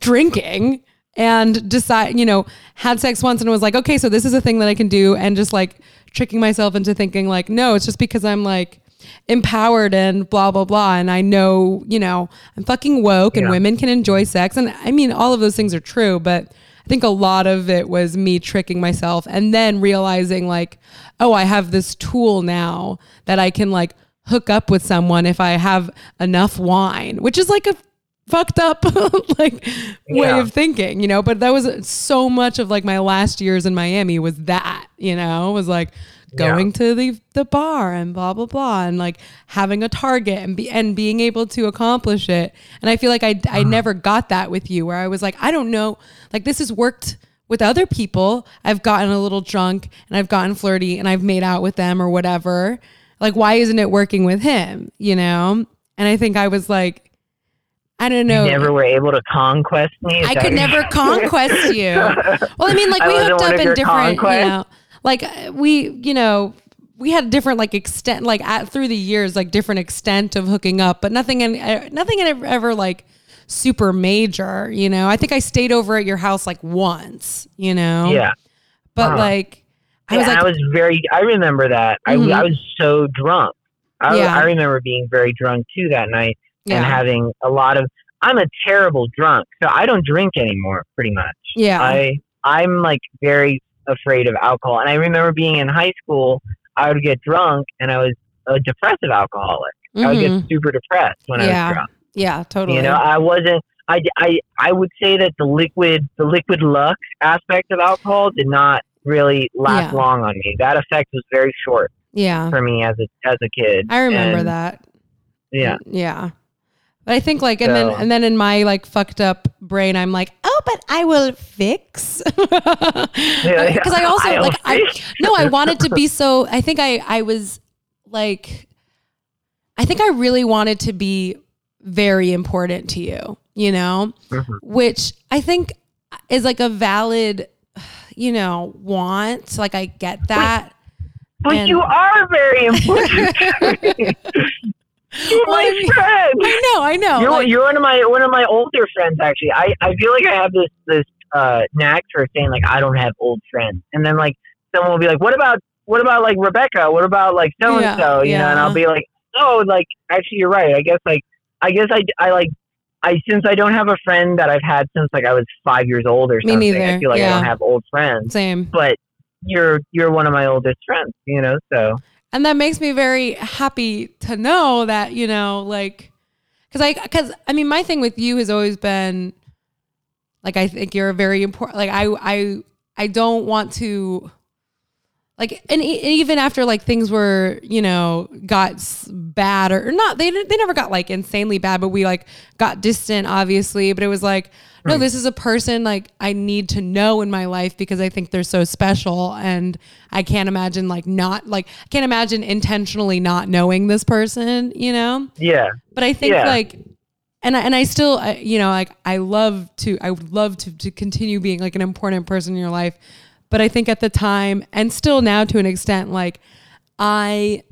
Speaker 3: drinking and decide, you know, had sex once and was like, okay, so this is a thing that I can do, and just like tricking myself into thinking like, no, it's just because I'm like empowered and blah blah blah, and I know, you know, I'm fucking woke and
Speaker 2: Yeah.
Speaker 3: women can enjoy sex, and I mean, all of those things are true, but I think a lot of it was me tricking myself and then realizing like, oh, I have this tool now that I can like hook up with someone if I have enough wine, which is like a fucked up [LAUGHS] like way of thinking, you know, but that was so much of like my last years in Miami was that, you know, was like going to the the bar and blah blah blah and like having a target and be and being able to accomplish it. And I feel like I I uh-huh. never got that with you where I was like I don't know, like this has worked with other people. I've gotten a little drunk and I've gotten flirty and I've made out with them or whatever. Like why isn't it working with him, you know? And I think I was like I don't know.
Speaker 2: You never were able to conquest me.
Speaker 3: I could never conquest you. [LAUGHS] Well, I mean, like we hooked up in different, you know, like uh, we, you know, we had different like extent, like at through the years, like different extent of hooking up, but nothing in, uh, nothing in ever, like super major. You know, I think I stayed over at your house like once. You know,
Speaker 2: Yeah.
Speaker 3: but
Speaker 2: Huh.
Speaker 3: like I was like,
Speaker 2: I was very. I remember that.
Speaker 3: Mhm.
Speaker 2: I, I was so drunk. I,
Speaker 3: Yeah.
Speaker 2: I remember being very drunk too that night and
Speaker 3: yeah,
Speaker 2: having a lot of. I'm a terrible drunk, so I don't drink anymore. Pretty much.
Speaker 3: yeah,
Speaker 2: I I'm like very afraid of alcohol, and I remember being in high school. I would get drunk, and I was a depressive alcoholic. I would get mm-hmm. super depressed when I was drunk.
Speaker 3: yeah, totally.
Speaker 2: You know, I wasn't. I, I, I would say that the liquid the liquid luck aspect of alcohol did not really last
Speaker 3: Yeah.
Speaker 2: long on me. That effect was very short
Speaker 3: yeah,
Speaker 2: for me as a as a kid.
Speaker 3: I remember
Speaker 2: And,
Speaker 3: that.
Speaker 2: Yeah,
Speaker 3: Yeah. But I think like and then and then in my like fucked up brain I'm like, "Oh, but I will fix."
Speaker 2: yeah. [LAUGHS]
Speaker 3: Cuz I also
Speaker 2: I'll
Speaker 3: like I no, I wanted to be so I think I I was like I think I really wanted to be very important to you, you know?
Speaker 2: Mhm.
Speaker 3: Which I think is like a valid you know, want. Like I get that.
Speaker 2: But
Speaker 3: and-
Speaker 2: you are very important. [LAUGHS] [LAUGHS] You're
Speaker 3: Well, I
Speaker 2: my
Speaker 3: mean-
Speaker 2: friend.
Speaker 3: I know, I know.
Speaker 2: You're,
Speaker 3: like-
Speaker 2: you're one of my one of my older friends actually. I, I feel like I have this this uh knack for saying like I don't have old friends, and then like someone will be like, what about what about like Rebecca? What about like so and so? You know, and. I'll be like, oh, like actually you're right. I guess like I guess I I like. I since I don't have a friend that I've had since like I was five years old or
Speaker 3: Me
Speaker 2: something. I feel like I don't have old friends.
Speaker 3: Same.
Speaker 2: But you're you're one of my oldest friends, you know. So
Speaker 3: and that makes me very happy to know that you know like because i because i mean my thing with you has always been like i think you're a very important like i i i don't want to like and e- even after like things were you know got s- bad or, or not they they never got like insanely bad but we like got distant obviously but it was like no this is a person like i need to know in my life because i think they're so special and i can't imagine like not like i can't imagine intentionally not knowing this person you know
Speaker 2: yeah,
Speaker 3: but I think
Speaker 2: Yeah.
Speaker 3: like, and I, and I still, I, you know, like I love to, I would love to, to continue being like an important person in your life. But I think at the time and still now to an extent, like I,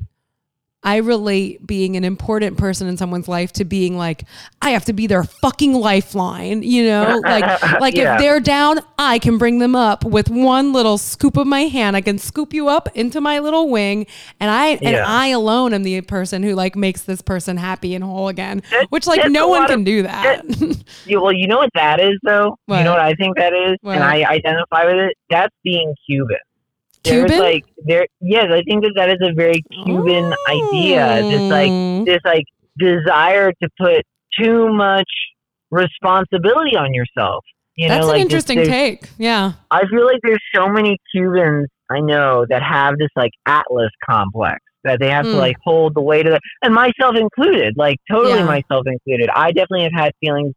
Speaker 3: I relate being an important person in someone's life to being like, I have to be their fucking lifeline, you know? Like, [LAUGHS] like
Speaker 2: Yeah.
Speaker 3: if they're down, I can bring them up with one little scoop of my hand. I can scoop you up into my little wing. And I, and I alone am the person who like makes this person happy and whole again,
Speaker 2: That-
Speaker 3: which like no one can
Speaker 2: of-
Speaker 3: do that.
Speaker 2: You, well, you know what that is, though.
Speaker 3: What?
Speaker 2: You know what I think that is,
Speaker 3: What?
Speaker 2: and I identify with it. That's being Cuban. There's
Speaker 3: Cuban?
Speaker 2: like there, yes, I think that that is a very Cuban idea. This like
Speaker 3: Mm.
Speaker 2: this like desire to put too much responsibility on yourself. You
Speaker 3: That's
Speaker 2: know,
Speaker 3: an
Speaker 2: like
Speaker 3: interesting
Speaker 2: there's-
Speaker 3: take. Yeah.
Speaker 2: I feel like there's so many Cubans I know that have this like Atlas complex that they have
Speaker 3: Mm.
Speaker 2: to like hold the weight of it, and myself included, like totally
Speaker 3: Yeah.
Speaker 2: myself included. I definitely have had feelings.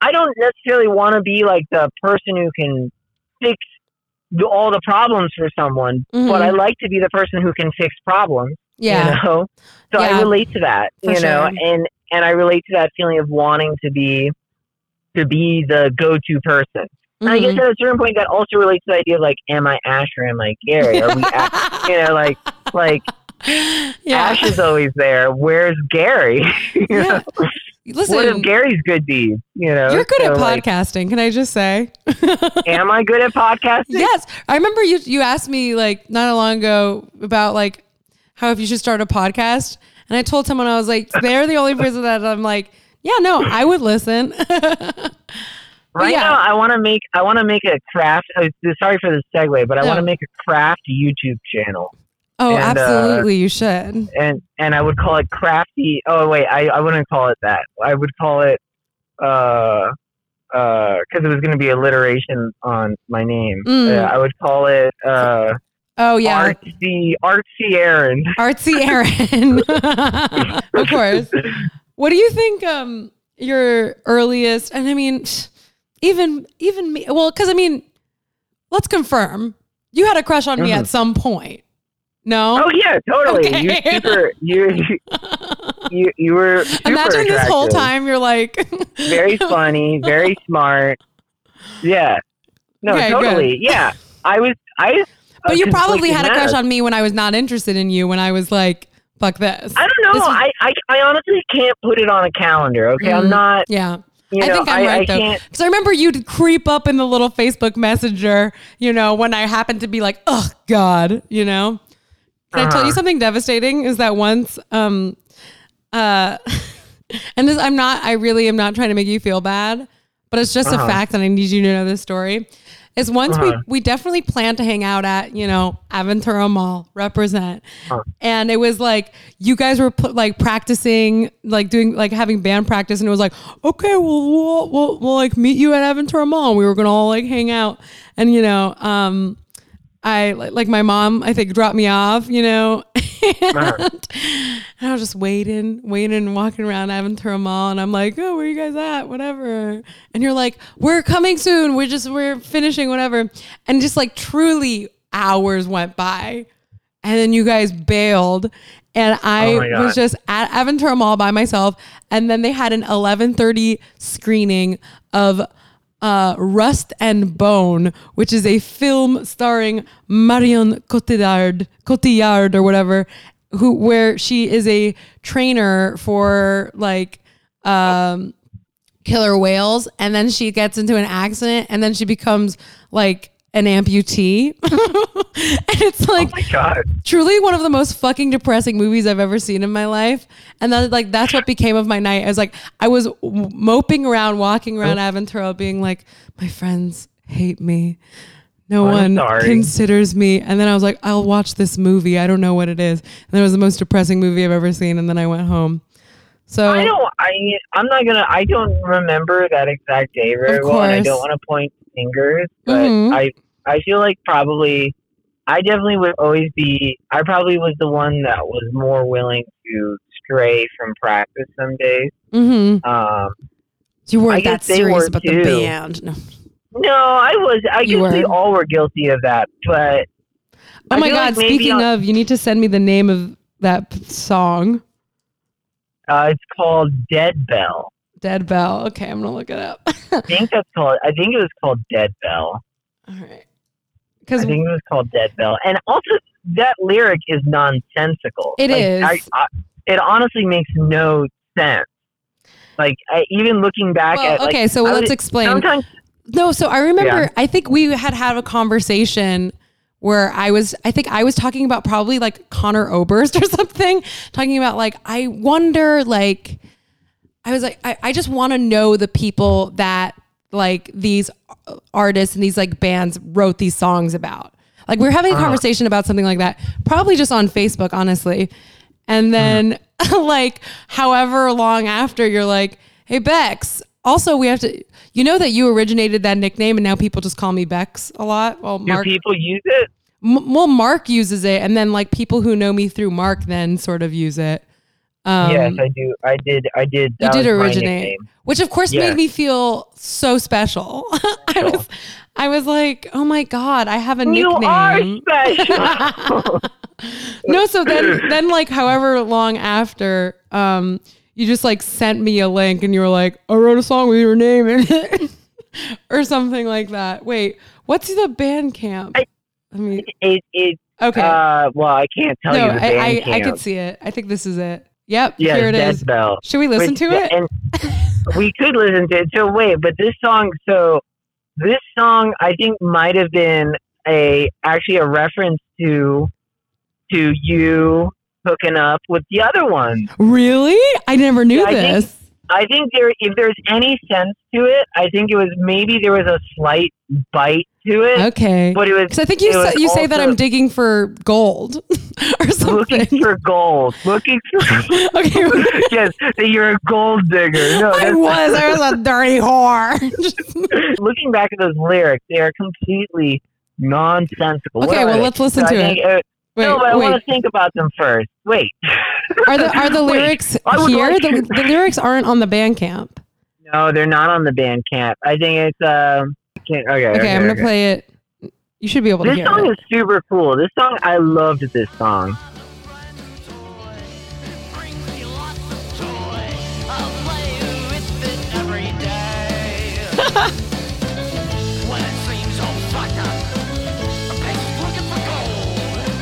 Speaker 2: I don't necessarily want to be like the person who can fix all the problems for someone,
Speaker 3: Mhm.
Speaker 2: but I like to be the person who can fix problems.
Speaker 3: Yeah.
Speaker 2: You know? So
Speaker 3: Yeah.
Speaker 2: I relate to that.
Speaker 3: For
Speaker 2: you know,
Speaker 3: sure.
Speaker 2: and and I relate to that feeling of wanting to be to be the go-to person. And I guess
Speaker 3: Mhm.
Speaker 2: at a certain point, that also relates to the idea of like, am I Ash or am I Gary? Are we, [LAUGHS] Ash? you know, like like
Speaker 3: yeah.
Speaker 2: Ash is always there. Where's Gary? [LAUGHS]
Speaker 3: Yeah. Listen,
Speaker 2: What if Gary's good deeds? You know,
Speaker 3: you're good
Speaker 2: So,
Speaker 3: at
Speaker 2: like,
Speaker 3: podcasting. Can I just say?
Speaker 2: am I good at podcasting?
Speaker 3: yes, I remember you. You asked me like not a long ago about like how if you should start a podcast, and I told someone I was like, they're the only person that I'm like, yeah, no, I would listen. [LAUGHS]
Speaker 2: Right
Speaker 3: Yeah.
Speaker 2: now, I want to make I want to make a craft. Uh, sorry for the segue, but I
Speaker 3: No.
Speaker 2: want to make a craft YouTube channel,
Speaker 3: oh,
Speaker 2: And, uh,
Speaker 3: absolutely, you should.
Speaker 2: and and I would call it Crafty. Oh wait, I I wouldn't call it that. I would call it uh uh because it was going to be alliteration on my name.
Speaker 3: Mm.
Speaker 2: Uh, I would call it uh
Speaker 3: Oh yeah,
Speaker 2: artsy artsy Aaron. [LAUGHS]
Speaker 3: artsy Aaron. [LAUGHS] of course. What do you think? Um, your earliest, and I mean, even even me. Well, because I mean, let's confirm you had a crush on me
Speaker 2: Mhm.
Speaker 3: at some point. No.
Speaker 2: Oh yeah, totally.
Speaker 3: Okay.
Speaker 2: You super you [LAUGHS] you you were super
Speaker 3: Imagine this whole time you're like, [LAUGHS]
Speaker 2: very funny, very smart. Yeah. No,
Speaker 3: Okay,
Speaker 2: totally. Yeah. I was I
Speaker 3: but you probably had a crush on me when I was not interested in you. When I was like, fuck this.
Speaker 2: I don't know.
Speaker 3: This was-
Speaker 2: I, I I honestly can't put it on a calendar, okay?
Speaker 3: Mhm.
Speaker 2: I'm not
Speaker 3: Yeah.
Speaker 2: you
Speaker 3: I think I'm
Speaker 2: I,
Speaker 3: right
Speaker 2: I
Speaker 3: though, because I remember you'd creep up in the little Facebook Messenger, you know, when I happened to be like, "Oh God," you know. Can I tell you
Speaker 2: Uh-huh.
Speaker 3: something devastating? Is that once, um, uh, [LAUGHS] and this, I'm not, I really am not trying to make you feel bad, but it's just a
Speaker 2: Uh-huh.
Speaker 3: fact, and I need you to know this story. Is once
Speaker 2: Uh-huh.
Speaker 3: we we definitely planned to hang out at you know Aventura Mall, represent,
Speaker 2: Uh-huh.
Speaker 3: and it was like you guys were put, like practicing, like doing like having band practice, and it was like okay, well we'll we'll, we'll like meet you at Aventura Mall. We were gonna all like hang out, and you know, um, I like, like my mom, I think dropped me off, you know, [LAUGHS] uh-huh. and, and I was just waiting, waiting, and walking around Aventura Mall, and I'm like, oh, where you guys at? Whatever. And you're like, we're coming soon. We're just we're finishing, whatever. And just like truly hours went by, and then you guys bailed. And I
Speaker 2: Oh
Speaker 3: was just at Aventura Mall by myself, and then they had an 11:30 screening of uh, Rust and Bone, which is a film starring Marion Cotillard, Cotillard or whatever, who where she is a trainer for like um, killer whales, and then she gets into an accident, and then she becomes like an amputee, [LAUGHS] and it's oh like
Speaker 2: Oh my god.
Speaker 3: truly one of the most fucking depressing movies I've ever seen in my life. And then like that's what became of my night. I was like I was moping around, walking around Aventura, being like, my friends hate me. No
Speaker 2: I'm
Speaker 3: one
Speaker 2: sorry.
Speaker 3: considers me. And then I was like, I'll watch this movie. I don't know what it is. And it was the most depressing movie I've ever seen. And then I went home. So
Speaker 2: I don't I I'm not gonna I don't remember that exact day very well and I don't want to point fingers, but
Speaker 3: Mhm.
Speaker 2: I I feel like probably I definitely would always be I probably was the one that was more willing to stray from practice some days.
Speaker 3: mhm.
Speaker 2: Um
Speaker 3: you weren't that serious
Speaker 2: were
Speaker 3: about
Speaker 2: too.
Speaker 3: the band. No.
Speaker 2: no, I was I
Speaker 3: You
Speaker 2: guess we
Speaker 3: were.
Speaker 2: all were guilty of that, but
Speaker 3: Oh my God.
Speaker 2: like
Speaker 3: Speaking
Speaker 2: on-
Speaker 3: of, you need to send me the name of that song.
Speaker 2: uh, it's called Dead Bell.
Speaker 3: Dead Bell. Okay, I'm gonna look it up. [LAUGHS]
Speaker 2: I think that's called I think it was called Dead Bell.
Speaker 3: All right.
Speaker 2: I
Speaker 3: Because
Speaker 2: think it was called Dead Bell. And also, that lyric is nonsensical.
Speaker 3: It
Speaker 2: It
Speaker 3: is.
Speaker 2: I, I, it honestly makes no sense. Like I, even looking back
Speaker 3: well,
Speaker 2: at like,
Speaker 3: okay, so
Speaker 2: I
Speaker 3: let's
Speaker 2: would-
Speaker 3: explain.
Speaker 2: Sometimes
Speaker 3: No, so I remember.
Speaker 2: Yeah.
Speaker 3: I think we had had a conversation where I was. I think I was talking about probably like Conor Oberst [LAUGHS] or something, talking about like I wonder like. I was like, I, I just want to know the people that like these artists and these like bands wrote these songs about. Like we are having a
Speaker 2: Uh-huh.
Speaker 3: conversation about something like that, probably just on Facebook, honestly. And then [LAUGHS] like however long after you're like, hey Bex, also we have to you know that you originated that nickname and now people just call me Bex a lot. Well,
Speaker 2: do
Speaker 3: Mark
Speaker 2: people use it?
Speaker 3: M- well, Mark uses it, and then like people who know me through Mark then sort of use it. Um,
Speaker 2: yes, I do. I did. I did.
Speaker 3: you did originate, which of course
Speaker 2: Yes.
Speaker 3: made me feel so special. [LAUGHS] I was, I was like, oh my god, I have a
Speaker 2: You
Speaker 3: nickname.
Speaker 2: are special. [LAUGHS]
Speaker 3: no, so then then like however long after, um, you just like sent me a link and you were like, I wrote a song with your name in it. [LAUGHS] or something like that. Wait, what's the Bandcamp?
Speaker 2: I-
Speaker 3: I mean
Speaker 2: it. It.
Speaker 3: okay.
Speaker 2: Uh. Well, I can't tell
Speaker 3: no,
Speaker 2: you the
Speaker 3: I, I, I could see it. I think this is it. Yep, here it
Speaker 2: Death
Speaker 3: is.
Speaker 2: Bell.
Speaker 3: Should we listen
Speaker 2: Which-
Speaker 3: to it?
Speaker 2: And [LAUGHS] we could listen to it. So wait, but this song, so this song, I think might have been a actually a reference to to you hooking up with the other one.
Speaker 3: Really? I never knew
Speaker 2: I think-
Speaker 3: this.
Speaker 2: I think there, if there's any sense to it, I think it was maybe there was a slight bite to it,
Speaker 3: Okay.
Speaker 2: but it was
Speaker 3: Because I think you say, you say that I'm digging for gold [LAUGHS] or something.
Speaker 2: looking for gold, looking for [LAUGHS]
Speaker 3: okay. [LAUGHS]
Speaker 2: yes, that you're a gold digger. No,
Speaker 3: I was. I was a dirty whore.
Speaker 2: Looking back at those lyrics, they are completely nonsensical.
Speaker 3: Okay, well, let's listen
Speaker 2: So
Speaker 3: to it.
Speaker 2: uh,
Speaker 3: wait,
Speaker 2: no, but I want to think about them first. Wait.
Speaker 3: Are the are the lyrics here?
Speaker 2: like
Speaker 3: The, the lyrics aren't on the Bandcamp.
Speaker 2: No, they're not on the Bandcamp. I think it's um. Can't, okay, okay,
Speaker 3: Okay, I'm gonna
Speaker 2: okay.
Speaker 3: play it. You should be able to hear This
Speaker 2: song
Speaker 3: it.
Speaker 2: is super cool. This song, I loved this song. [LAUGHS]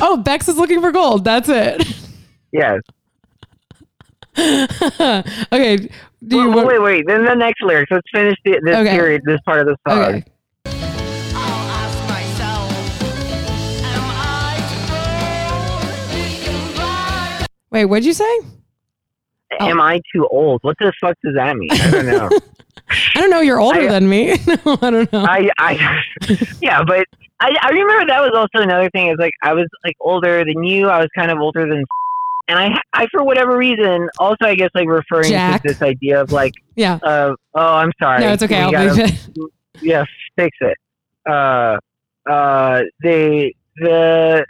Speaker 3: Oh, Bex is looking for gold. That's it.
Speaker 2: Yes. [LAUGHS]
Speaker 3: okay. Do you want,
Speaker 2: wait, wait. Then the next lyrics. Let's finish the, this
Speaker 3: Okay.
Speaker 2: period, this part of the song.
Speaker 3: Okay. Wait, what'd you say? Oh.
Speaker 2: Am I too old? What the fuck does that mean? I don't know. [LAUGHS]
Speaker 3: I don't know. You're older
Speaker 2: I-
Speaker 3: than me. [LAUGHS] no, I don't know.
Speaker 2: I, I, [LAUGHS] yeah, but I, I remember that was also another thing. Is like I was like older than you. I was kind of older than, and I, I for whatever reason, also I guess like referring
Speaker 3: Jack.
Speaker 2: to this idea of like,
Speaker 3: yeah.
Speaker 2: uh, oh, I'm sorry.
Speaker 3: No, it's okay.
Speaker 2: We
Speaker 3: I'll
Speaker 2: gotta-
Speaker 3: it.
Speaker 2: yeah, fix it. Uh, uh, the the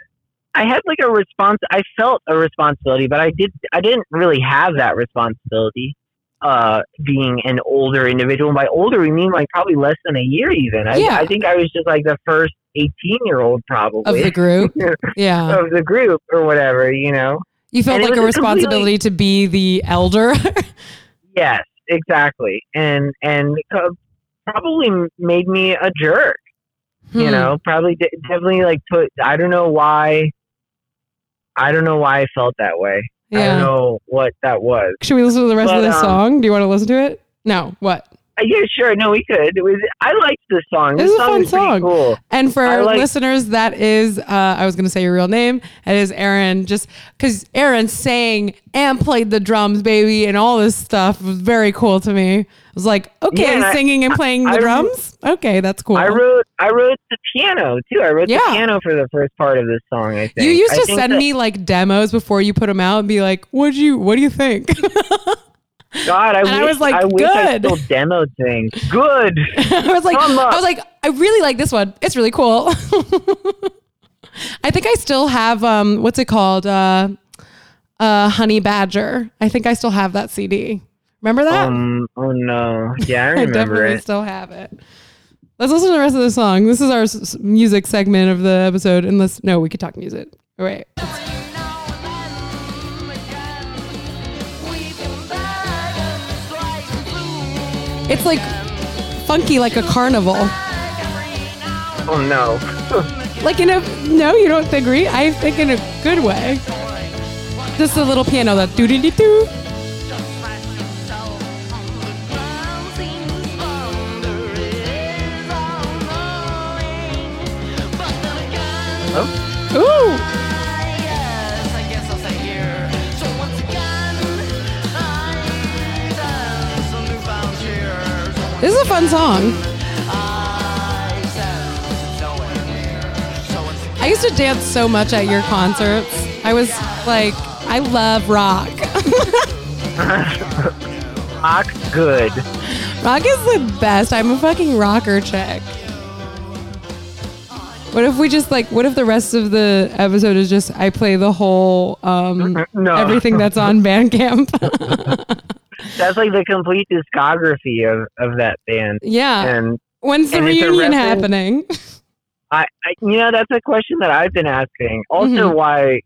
Speaker 2: I had like a response. I felt a responsibility, but I did. I didn't really have that responsibility. Uh, being an older individual. By older, we mean like probably less than a year. Even. I,
Speaker 3: Yeah.
Speaker 2: I think I was just like the first eighteen-year-old, probably Of
Speaker 3: the group. [LAUGHS] Yeah.
Speaker 2: of the group or whatever. You know.
Speaker 3: You felt
Speaker 2: and
Speaker 3: like a responsibility to be the elder. [LAUGHS]
Speaker 2: Yes, exactly. And and uh, probably made me a jerk. you
Speaker 3: Hmm.
Speaker 2: know probably de- definitely like put i don't know why i don't know why i felt that way i don't know what that was
Speaker 3: Should we listen to the rest of
Speaker 2: But,
Speaker 3: this
Speaker 2: um,
Speaker 3: song? Do you want to listen to it? No. What?
Speaker 2: Uh, yeah sure no we could it was i liked this song
Speaker 3: This
Speaker 2: this,
Speaker 3: is a
Speaker 2: song
Speaker 3: fun song.
Speaker 2: cool
Speaker 3: And for our
Speaker 2: like-
Speaker 3: listeners, that is, uh, I was going to say your real name. It is Aaron, just because Aaron sang and played the drums, baby, and all this stuff was very cool to me. I was like, okay,
Speaker 2: Yeah, and I-
Speaker 3: singing and playing the
Speaker 2: I-
Speaker 3: drums? Okay, that's cool.
Speaker 2: i wrote i wrote the piano too i wrote
Speaker 3: Yeah.
Speaker 2: the piano for the first part of this song i think
Speaker 3: you used
Speaker 2: I
Speaker 3: to send
Speaker 2: that-
Speaker 3: me like demos before you put them out and be like, "What'd you? What do you think?" [LAUGHS]
Speaker 2: god i wish
Speaker 3: I was like,
Speaker 2: i wish i still demoed things good [LAUGHS]
Speaker 3: I was like, I was like, I really like this one. It's really cool. [LAUGHS] I think I still have um, what's it called? Uh, uh, Honey Badger. I think I still have that CD. Remember that?
Speaker 2: um oh no yeah i [LAUGHS]
Speaker 3: I
Speaker 2: remember
Speaker 3: definitely
Speaker 2: it
Speaker 3: still have it. Let's listen to the rest of the song. This is our s- s- music segment of the episode. Unless no, we could talk music. All right. It's like funky, like a carnival.
Speaker 2: oh no [LAUGHS]
Speaker 3: Like in a no, you don't agree. I think in a good way. Just a little piano that doo doo doo oh. doo. Ooh, this is a fun song. I used to dance so much at your concerts. I was like, I love rock. [LAUGHS]
Speaker 2: rock good
Speaker 3: rock is the best. I'm a fucking rocker chick. What if we just like? What if the rest of the episode is just I play the whole um [LAUGHS]
Speaker 2: No.
Speaker 3: everything that's on Bandcamp? [LAUGHS]
Speaker 2: That's like the complete discography of, of that band.
Speaker 3: yeah.
Speaker 2: And
Speaker 3: When's the
Speaker 2: and
Speaker 3: reunion happening?
Speaker 2: I, I, you know, that's a question that I've been asking. Also,
Speaker 3: Mhm.
Speaker 2: why,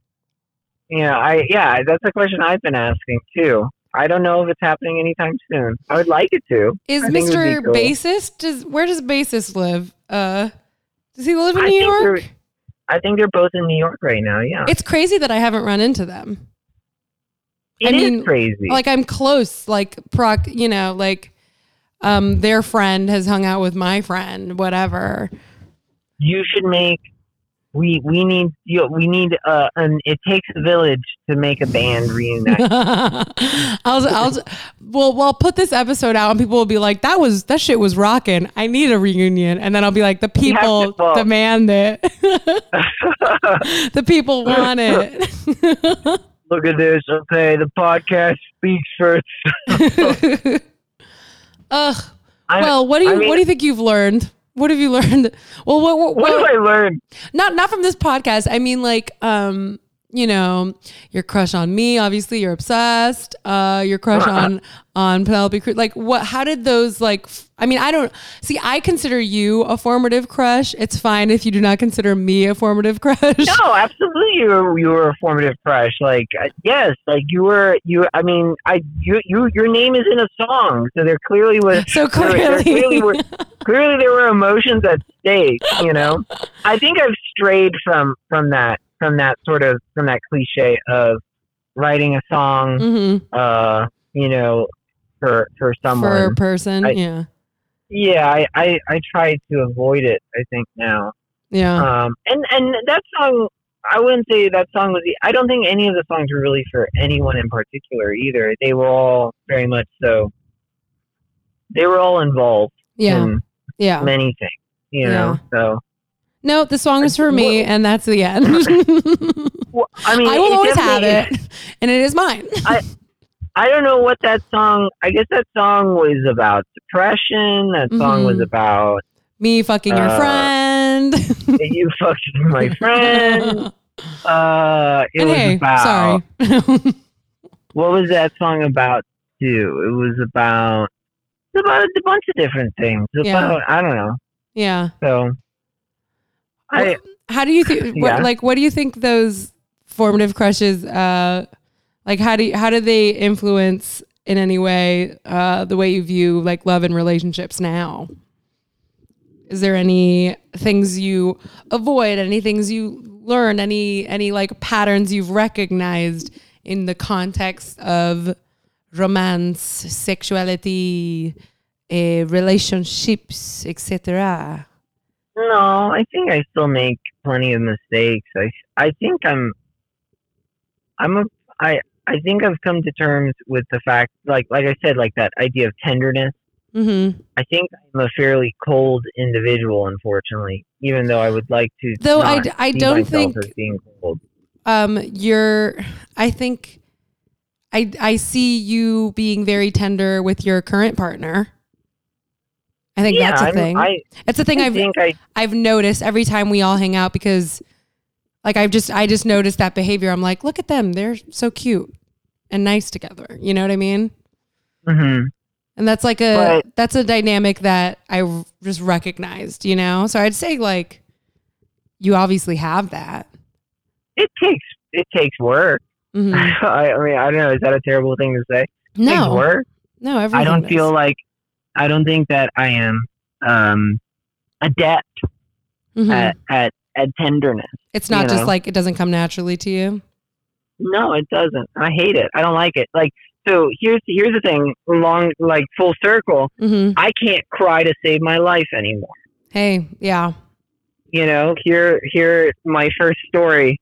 Speaker 2: you know, I, yeah, that's a question I've been asking too. I don't know if it's happening anytime soon. I would like it to.
Speaker 3: Is
Speaker 2: I think it would
Speaker 3: Mr.
Speaker 2: cool.
Speaker 3: Bassist? Does where does Bassist live? Uh, does he live in
Speaker 2: I
Speaker 3: New York?
Speaker 2: I think they're both in New York right now. Yeah,
Speaker 3: It's crazy that I haven't run into them.
Speaker 2: It
Speaker 3: I
Speaker 2: is
Speaker 3: mean,
Speaker 2: crazy.
Speaker 3: Like I'm close, like proc, you know, like um their friend has hung out with my friend, whatever.
Speaker 2: you should make. We we need you, know, we need uh an it takes a village to make a band reunite. [LAUGHS]
Speaker 3: I'll, I'll, well, well, I'll put this episode out and people will be like, that was, that shit was rocking. I need a reunion. And then I'll be like, the people demand it. [LAUGHS] [LAUGHS] the people want it.
Speaker 2: Look at this. Okay, the podcast speaks first. [LAUGHS]
Speaker 3: Ugh.
Speaker 2: I,
Speaker 3: Well, what do you,
Speaker 2: I mean-
Speaker 3: what do you think you've learned? What have you [LAUGHS] learned? Well, what, what,
Speaker 2: what
Speaker 3: what-
Speaker 2: have I learned?
Speaker 3: not not from this podcast. I mean, like, um, you know, your crush on me. Obviously, you're obsessed. Uh, your crush on [LAUGHS] on Penelope Cruz. Like, what? How did those like? f- I mean, I don't see. I consider you a formative crush. It's fine if you do not consider me a formative crush.
Speaker 2: No, absolutely. You were you were a formative crush. Like uh, yes, like you were you. I mean, I you you your name is in a song, so there clearly was.
Speaker 3: So
Speaker 2: there- there
Speaker 3: clearly,
Speaker 2: clearly were clearly there were emotions at stake. You know, [LAUGHS] I think I've strayed from from that from that sort of from that cliche of writing a song.
Speaker 3: Mhm.
Speaker 2: Uh, you know, for for someone.
Speaker 3: for a person.
Speaker 2: I-
Speaker 3: yeah,
Speaker 2: yeah, I, I I try to avoid it. I think now.
Speaker 3: yeah.
Speaker 2: Um, and and that song, I wouldn't say that song was. The, I don't think any of the songs were really for anyone in particular either. They were all very much so. They were all involved
Speaker 3: yeah,
Speaker 2: in
Speaker 3: yeah.
Speaker 2: many things, you know. So,
Speaker 3: No, the song is for me, and that's the end. [LAUGHS]
Speaker 2: well, I mean,
Speaker 3: I will always have it, and it is mine. [LAUGHS]
Speaker 2: I don't know what that song. I guess that song was about depression. That song was
Speaker 3: Mhm.
Speaker 2: about
Speaker 3: Me fucking your
Speaker 2: Uh,
Speaker 3: friend. [LAUGHS]
Speaker 2: you fucking my friend. Uh, it
Speaker 3: and
Speaker 2: was
Speaker 3: hey,
Speaker 2: about
Speaker 3: sorry.
Speaker 2: what was that song about too? It was about it's about a bunch of different things. It's
Speaker 3: Yeah.
Speaker 2: About I don't know.
Speaker 3: yeah.
Speaker 2: So I
Speaker 3: How do you think?
Speaker 2: Yeah.
Speaker 3: What, like, what do you think those formative crushes? Uh, like, how do you, how do they influence in any way uh, the way you view like love and relationships now? Is there any things you avoid? Any things you learn? Any any like patterns you've recognized in the context of romance, sexuality, uh, relationships, etc.
Speaker 2: no, I think I still make plenty of mistakes. I I think I'm I'm a I I think I've come to terms with the fact like like I said like that idea of tenderness.
Speaker 3: Mm-hmm.
Speaker 2: I think I'm a fairly cold individual, unfortunately. Even though I would like to,
Speaker 3: Though I I
Speaker 2: see
Speaker 3: don't think-
Speaker 2: being cold.
Speaker 3: um you're i think i i see you being very tender with your current partner i think
Speaker 2: yeah,
Speaker 3: that's a
Speaker 2: I'm-
Speaker 3: thing
Speaker 2: I,
Speaker 3: it's a thing
Speaker 2: I
Speaker 3: i've
Speaker 2: think I
Speaker 3: i've noticed every time we all hang out because like i've just i just noticed that behavior i'm like look at them they're so cute and nice together you know what i mean
Speaker 2: mhm.
Speaker 3: and that's like a
Speaker 2: But-
Speaker 3: that's a dynamic that I just recognized you know so i'd say like you obviously have that
Speaker 2: it takes it takes work.
Speaker 3: Mhm. [LAUGHS]
Speaker 2: I, I mean, I don't know. Is that a terrible thing to say? It takes
Speaker 3: no
Speaker 2: work.
Speaker 3: no
Speaker 2: I don't
Speaker 3: does.
Speaker 2: feel like I don't think that I am um, adept
Speaker 3: Mhm.
Speaker 2: at, at at tenderness.
Speaker 3: It's not just
Speaker 2: know?
Speaker 3: like it doesn't come naturally to you.
Speaker 2: No, it doesn't. I hate it. I don't like it. Like so. Here's here's the thing. Long like full circle.
Speaker 3: hmm
Speaker 2: I can't cry to save my life anymore.
Speaker 3: Hey, yeah,
Speaker 2: You know. Here here my first story.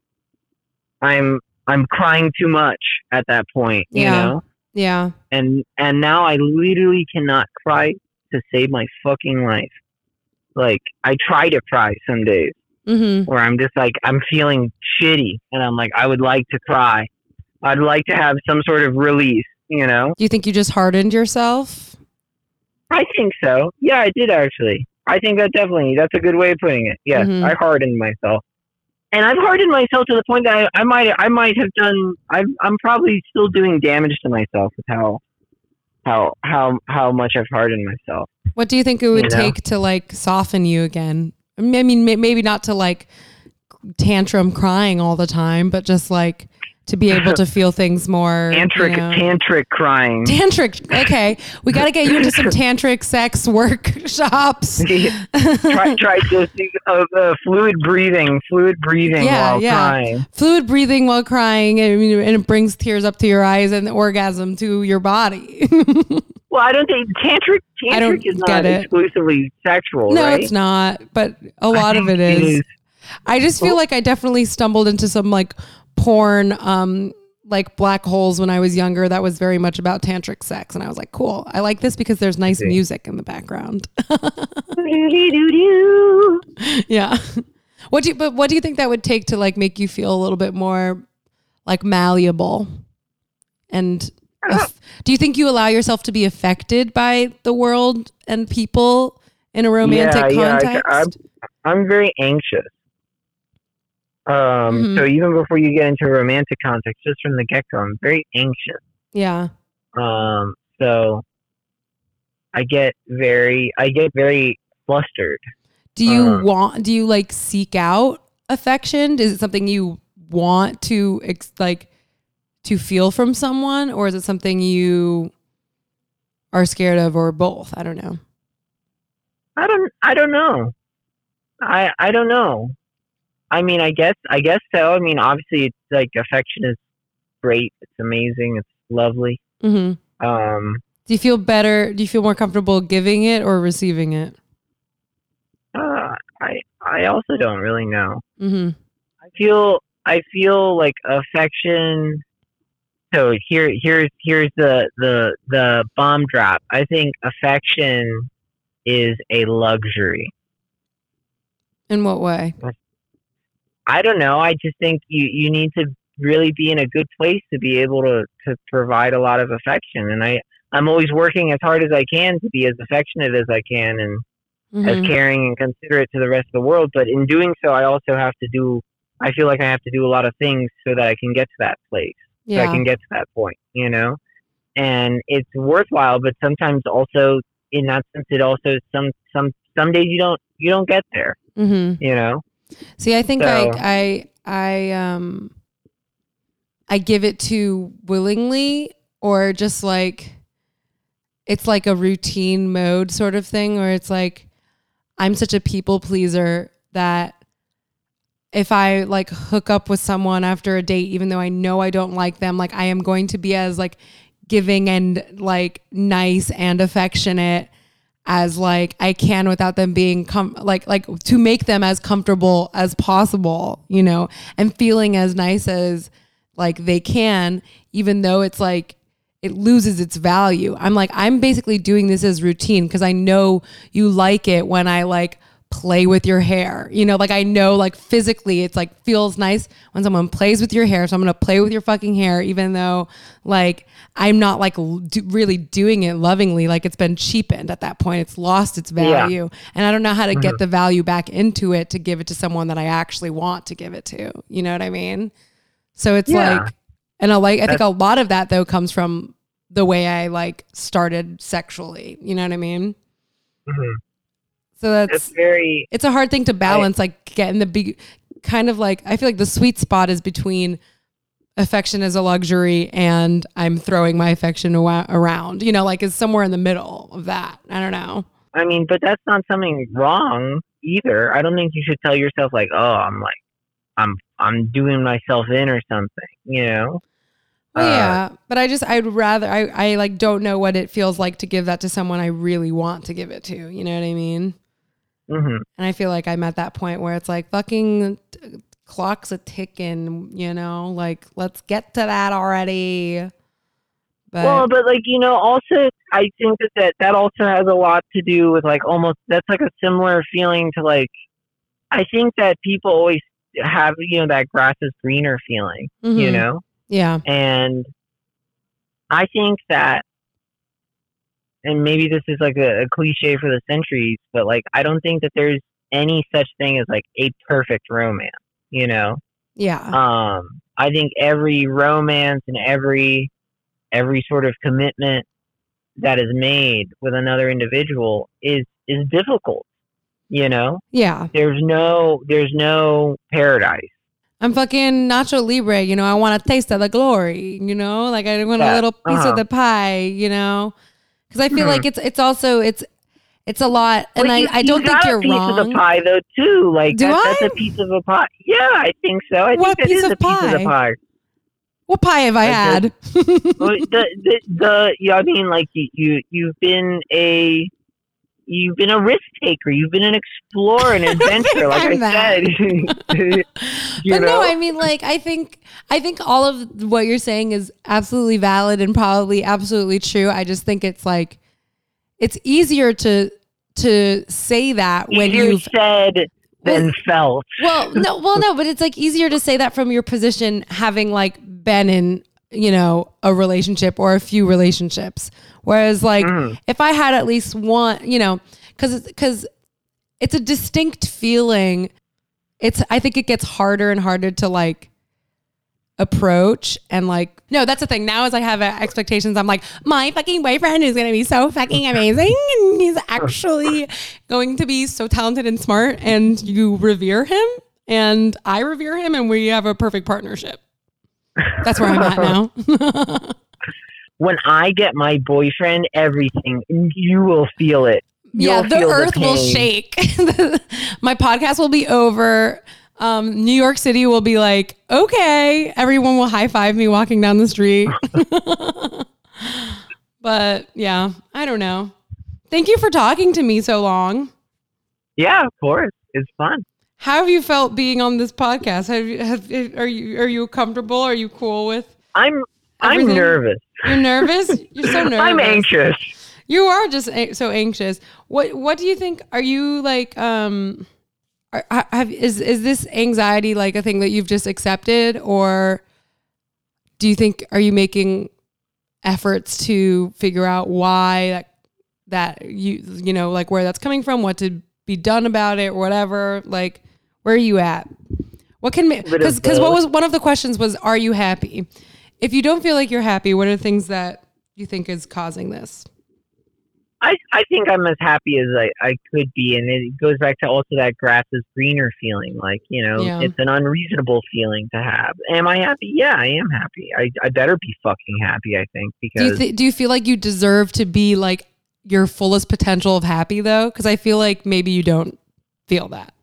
Speaker 2: I'm I'm crying too much at that point. You
Speaker 3: Yeah.
Speaker 2: know.
Speaker 3: Yeah,
Speaker 2: and and now I literally cannot cry to save my fucking life. Like I try to cry some days
Speaker 3: mm-hmm.
Speaker 2: where I'm just like I'm feeling shitty and I'm like I would like to cry. I'd like to have some sort of release, you know?
Speaker 3: Do you think you just hardened yourself?
Speaker 2: I think so. Yeah, I did actually. I think that definitely that's a good way of putting it. Yes,
Speaker 3: Mhm.
Speaker 2: I hardened myself, and I've hardened myself to the point that I, I might I might have done. I'm I'm probably still doing damage to myself with how how how how much I've hardened myself.
Speaker 3: What do you think it would
Speaker 2: You know?
Speaker 3: take to like soften you again? I mean, maybe not to like tantrum crying all the time, but just like to be able to [LAUGHS] feel things more. you
Speaker 2: Tantric
Speaker 3: know.
Speaker 2: tantric crying.
Speaker 3: Tantric. Okay, we got to get you into some [LAUGHS] tantric sex workshops. [LAUGHS]
Speaker 2: try try to think of uh, fluid breathing, fluid breathing
Speaker 3: Yeah,
Speaker 2: while
Speaker 3: yeah.
Speaker 2: crying.
Speaker 3: Fluid breathing while crying, mean, and it brings tears up to your eyes and orgasm to your body.
Speaker 2: Well, I don't think tantric tantric is not
Speaker 3: it.
Speaker 2: exclusively sexual,
Speaker 3: no,
Speaker 2: right?
Speaker 3: it's not, but a lot of it is.
Speaker 2: is.
Speaker 3: I just feel
Speaker 2: Oh.
Speaker 3: like I definitely stumbled into some like porn, um, like black holes when I was younger. That was very much about tantric sex, and I was like, cool. I like this because there's nice
Speaker 2: see.
Speaker 3: music in the background. [LAUGHS] Yeah. What do you, but what do you think that would take to like make you feel a little bit more like malleable? And aff- do you think you allow yourself to be affected by the world and people in a romantic
Speaker 2: Yeah, yeah, I-
Speaker 3: context?
Speaker 2: I'm- I'm very anxious. Um,
Speaker 3: Mhm.
Speaker 2: so even before you get into a romantic context, just from the get go, I'm very anxious.
Speaker 3: yeah.
Speaker 2: Um, so I get very, I get very flustered.
Speaker 3: Do you
Speaker 2: Uh.
Speaker 3: want? Do you like seek out affection? Is it something you want to ex- like to feel from someone, or is it something you are scared of, or both? I don't know.
Speaker 2: I don't, I don't know. I, I don't know. I mean, I guess, I guess so. I mean, obviously, it's like affection is great. It's amazing. It's lovely.
Speaker 3: hmm
Speaker 2: Um,
Speaker 3: Do you feel better? Do you feel more comfortable giving it or receiving it?
Speaker 2: uh, I, I also don't really know.
Speaker 3: hmm
Speaker 2: I feel I feel like affection. So here here's here's the the the bomb drop. I think affection is a luxury.
Speaker 3: In what way?
Speaker 2: I don't know. I just think you you need to really be in a good place to be able to to provide a lot of affection. And I I'm always working as hard as I can to be as affectionate as I can and as
Speaker 3: Mhm.
Speaker 2: caring and considerate to the rest of the world. But in doing so, I also have to do. I feel like I have to do a lot of things so that I can get to that place. So I can get to that point. You know, and it's worthwhile. But sometimes also, in that sense, it also some some some days you don't you don't get there.
Speaker 3: hmm
Speaker 2: You know.
Speaker 3: See, I think
Speaker 2: So-
Speaker 3: I, I, I, um, I give it to willingly or just like, it's like a routine mode sort of thing where it's like, I'm such a people pleaser that if I like hook up with someone after a date, even though I know I don't like them, like I am going to be as like giving and like nice and affectionate as like I can without them being com- like like to make them as comfortable as possible, you know, and feeling as nice as like they can, even though it's like it loses its value. I'm like I'm basically doing this as routine because I know you like it when I like play with your hair. You know, like I know like physically it's like feels nice when someone plays with your hair. So I'm going to play with your fucking hair even though like I'm not like do, really doing it lovingly like it's been cheapened at that point. It's lost its
Speaker 2: Yeah.
Speaker 3: value. And I don't know how to get the value back into it to give it to someone that I actually want to give it to. You know what I mean? So it's
Speaker 2: Yeah.
Speaker 3: like and I like I think a lot of that though comes from the way I like started sexually. You know what I mean?
Speaker 2: Mhm.
Speaker 3: So that's
Speaker 2: It's very
Speaker 3: it's a hard thing to balance like getting the big kind of like i feel like the sweet spot is between affection as a luxury and i'm throwing my affection awa- around you know like is somewhere in the middle of that i don't know
Speaker 2: I mean, but that's not something wrong either. I don't think you should tell yourself like, "Oh, I'm like, I'm I'm doing myself in or something." You know?
Speaker 3: well,
Speaker 2: Uh,
Speaker 3: yeah but i just i'd rather I, I like don't know what it feels like to give that to someone i really want to give it to you know what i mean
Speaker 2: hmm
Speaker 3: and i feel like i'm at that point where it's like fucking t- clock's a ticking you know? Like let's get to that already. But
Speaker 2: Well, but like you know, also I think that, that that also has a lot to do with like almost that's like a similar feeling to like I think that people always have you know that grass is greener feeling, you
Speaker 3: mhm.
Speaker 2: know,
Speaker 3: yeah.
Speaker 2: And I think that and maybe this is like a, a cliche for the centuries, but like I don't think that there's any such thing as like a perfect romance. You know,
Speaker 3: Yeah.
Speaker 2: um, I think every romance and every every sort of commitment that is made with another individual is is difficult. You know,
Speaker 3: Yeah.
Speaker 2: there's no there's no paradise.
Speaker 3: I'm fucking Nacho Libre, you know, I want a taste of the glory, you know, like I want a little piece
Speaker 2: uh-huh.
Speaker 3: of the pie, you know, because I feel
Speaker 2: Mhm.
Speaker 3: like it's it's also it's it's a lot, and I,
Speaker 2: you-
Speaker 3: I don't
Speaker 2: you
Speaker 3: think you're
Speaker 2: a piece of the pie though too. Like
Speaker 3: Do
Speaker 2: that,
Speaker 3: I?
Speaker 2: that's a piece of a pie. Yeah, I think so. I
Speaker 3: What
Speaker 2: think
Speaker 3: piece of
Speaker 2: a piece of the
Speaker 3: pie?
Speaker 2: pie.
Speaker 3: What pie have I
Speaker 2: I
Speaker 3: had? [LAUGHS]
Speaker 2: Well, the, the the yeah, I mean, like you you you've been a you've been a risk taker. You've been an explorer, an [LAUGHS] adventurer. like I said, [LAUGHS] [LAUGHS] you
Speaker 3: but
Speaker 2: know.
Speaker 3: no, I mean, like, I think, I think all of what you're saying is absolutely valid and probably absolutely true. I just think it's like, it's easier to to say that when you've
Speaker 2: said than felt.
Speaker 3: well, no, well, no, but it's like easier to say that from your position, having like been in, you know, a relationship or a few relationships. Whereas, like,
Speaker 2: Mm.
Speaker 3: if I had at least one, you know, because because it's a distinct feeling. It's I think it gets harder and harder to like approach and like no that's the thing now as i have uh, expectations i'm like my fucking boyfriend is gonna be so fucking amazing and he's actually going to be so talented and smart and you revere him and i revere him and we have a perfect partnership that's where i'm at now. [LAUGHS]
Speaker 2: When I get my boyfriend, everything you will feel it.
Speaker 3: yeah
Speaker 2: You'll
Speaker 3: the
Speaker 2: feel
Speaker 3: earth will shake. [LAUGHS] My podcast will be over. Um, new york city will be like okay everyone will high-five me walking down the street. [LAUGHS] But yeah i don't know. Thank you for talking to me so long.
Speaker 2: Yeah, of course, it's fun.
Speaker 3: How have you felt being on this podcast have you have are you are you comfortable are you cool with
Speaker 2: I'm I'm nervous.
Speaker 3: you're nervous you're so [LAUGHS] nervous
Speaker 2: I'm anxious.
Speaker 3: You are just a- so anxious. What What do you think? Are you like um? Are, have is is this anxiety like a thing that you've just accepted, or do you think are you making efforts to figure out why that that you you know like where that's coming from, what to be done about it, or whatever? Like where are you at? What can because because what was one of the questions was are you happy? If you don't feel like you're happy, what are the things that you think is causing this?
Speaker 2: I, I think I'm as happy as I, I could be. And it goes back to also that grass is greener feeling. Like, you know,
Speaker 3: Yeah.
Speaker 2: it's an unreasonable feeling to have. Am I happy? Yeah, I am happy. I, I better be fucking happy, I think,
Speaker 3: Do you
Speaker 2: because
Speaker 3: th- do you feel like you deserve to be like your fullest potential of happy though? Because I feel like maybe you don't feel that.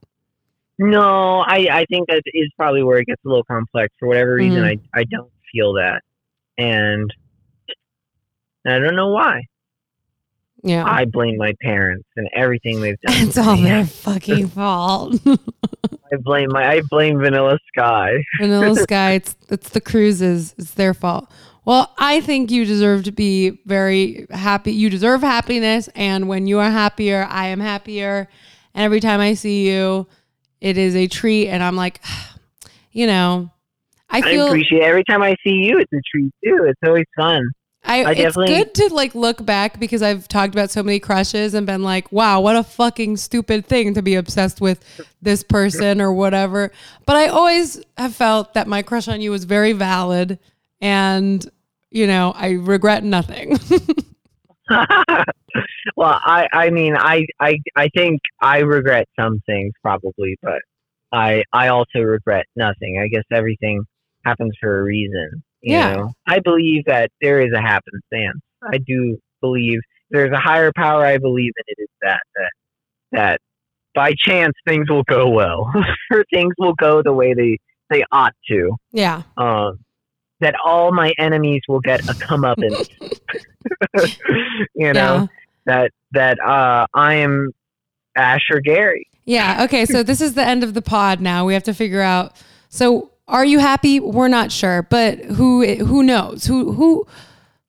Speaker 2: No, I, I think that is probably where it gets a little complex. For whatever reason,
Speaker 3: Mhm.
Speaker 2: I, I don't feel that. And I don't know why.
Speaker 3: Yeah,
Speaker 2: I blame my parents and everything they've done.
Speaker 3: it's all their [LAUGHS] fucking fault.
Speaker 2: I blame my I blame Vanilla Sky. [LAUGHS]
Speaker 3: Vanilla Sky, it's it's the cruises. It's their fault. Well, I think you deserve to be very happy. You deserve happiness, and when you are happier, I am happier. And every time I see you, it is a treat. And I'm like, [SIGHS] you know, I
Speaker 2: I
Speaker 3: feel
Speaker 2: appreciate every time I see you. It's a treat too. It's always fun.
Speaker 3: I,
Speaker 2: I
Speaker 3: it's
Speaker 2: definitely-
Speaker 3: good to like look back because I've talked about so many crushes and been like, wow, what a fucking stupid thing to be obsessed with this person or whatever. But I always have felt that my crush on you was very valid and you know, I regret nothing. [LAUGHS] [LAUGHS]
Speaker 2: well, I I mean I I I think I regret some things probably, but I I also regret nothing. I guess everything happens for a reason. You
Speaker 3: Yeah.
Speaker 2: know, I believe that there is a happenstance. I do believe there's a higher power. I believe in it is that that that by chance things will go well, or [LAUGHS] things will go the way they they ought to.
Speaker 3: yeah.
Speaker 2: Um, that all my enemies will get a comeuppance. [LAUGHS] [LAUGHS] you know
Speaker 3: Yeah.
Speaker 2: that that uh, I am Asher Gary.
Speaker 3: Yeah. Okay. So this is the end of the pod now. We have to figure out. So are you happy? We're not sure, but who who knows? Who who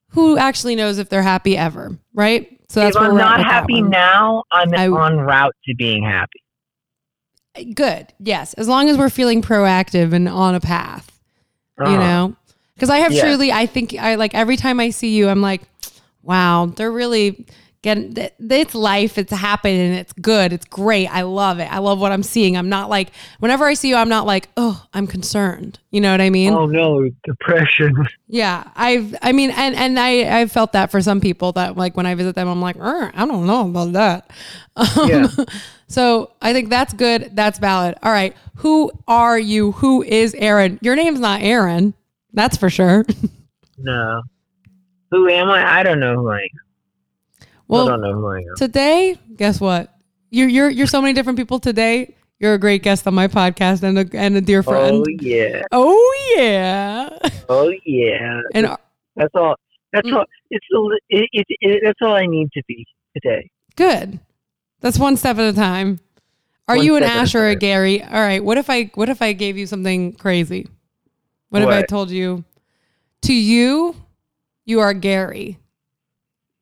Speaker 3: who actually knows if they're happy ever? Right. So that's
Speaker 2: if I'm
Speaker 3: we're
Speaker 2: not happy now, I'm
Speaker 3: I-
Speaker 2: on route to being happy.
Speaker 3: Good. Yes. As long as we're feeling proactive and on a path, you
Speaker 2: Uh-huh.
Speaker 3: know? Because I have
Speaker 2: Yeah.
Speaker 3: truly, I think I like every time I see you, I'm like, Wow, they're really getting it's life. It's happening. It's good. It's great. I love it. I love what I'm seeing. I'm not like whenever I see you, I'm not like oh, I'm concerned. You know what I mean?
Speaker 2: Oh no, depression. [LAUGHS]
Speaker 3: Yeah, I've. I mean, and and I I've felt that for some people that like when I visit them, I'm like, "Er, I don't know about that. [LAUGHS] Um,
Speaker 2: Yeah. [LAUGHS]
Speaker 3: So I think that's good. That's valid. All right. Who are you? Who is Aaron? Your name's not Aaron. That's for sure. [LAUGHS]
Speaker 2: No. Who am I? I don't know who I am. I don't know who I am.
Speaker 3: today, guess what? You're you're you're so many different people today. You're a great guest on my podcast and a and a dear friend.
Speaker 2: Oh yeah.
Speaker 3: Oh yeah.
Speaker 2: Oh yeah.
Speaker 3: And
Speaker 2: That's all. That's
Speaker 3: Mm.
Speaker 2: all. It's it, it, it, That's all I need to be today.
Speaker 3: good. That's one step at a time. Are
Speaker 2: One
Speaker 3: you an Ash or a. Gary? All right. What if I what if I gave you something crazy? What, if I told you to you you are Gary.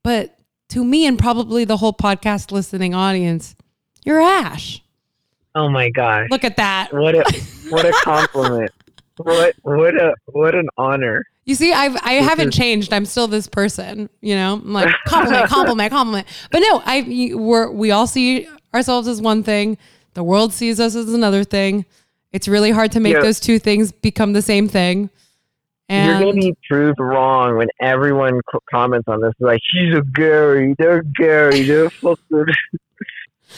Speaker 3: But to me and probably the whole podcast listening audience, you're Ash.
Speaker 2: Oh my gosh.
Speaker 3: Look at that.
Speaker 2: What a [LAUGHS] what a compliment. what what a what an honor.
Speaker 3: You see, I've I haven't changed. I'm still this person. You know, I'm like compliment, [LAUGHS] compliment, compliment. But no, I we're we all see ourselves as one thing. The world sees us as another thing. It's really hard to make
Speaker 2: Yeah.
Speaker 3: those two things become the same thing. And
Speaker 2: You're gonna be proved wrong when everyone co- comments on this. Like she's a Gary. They're Gary. They're [LAUGHS] fucking.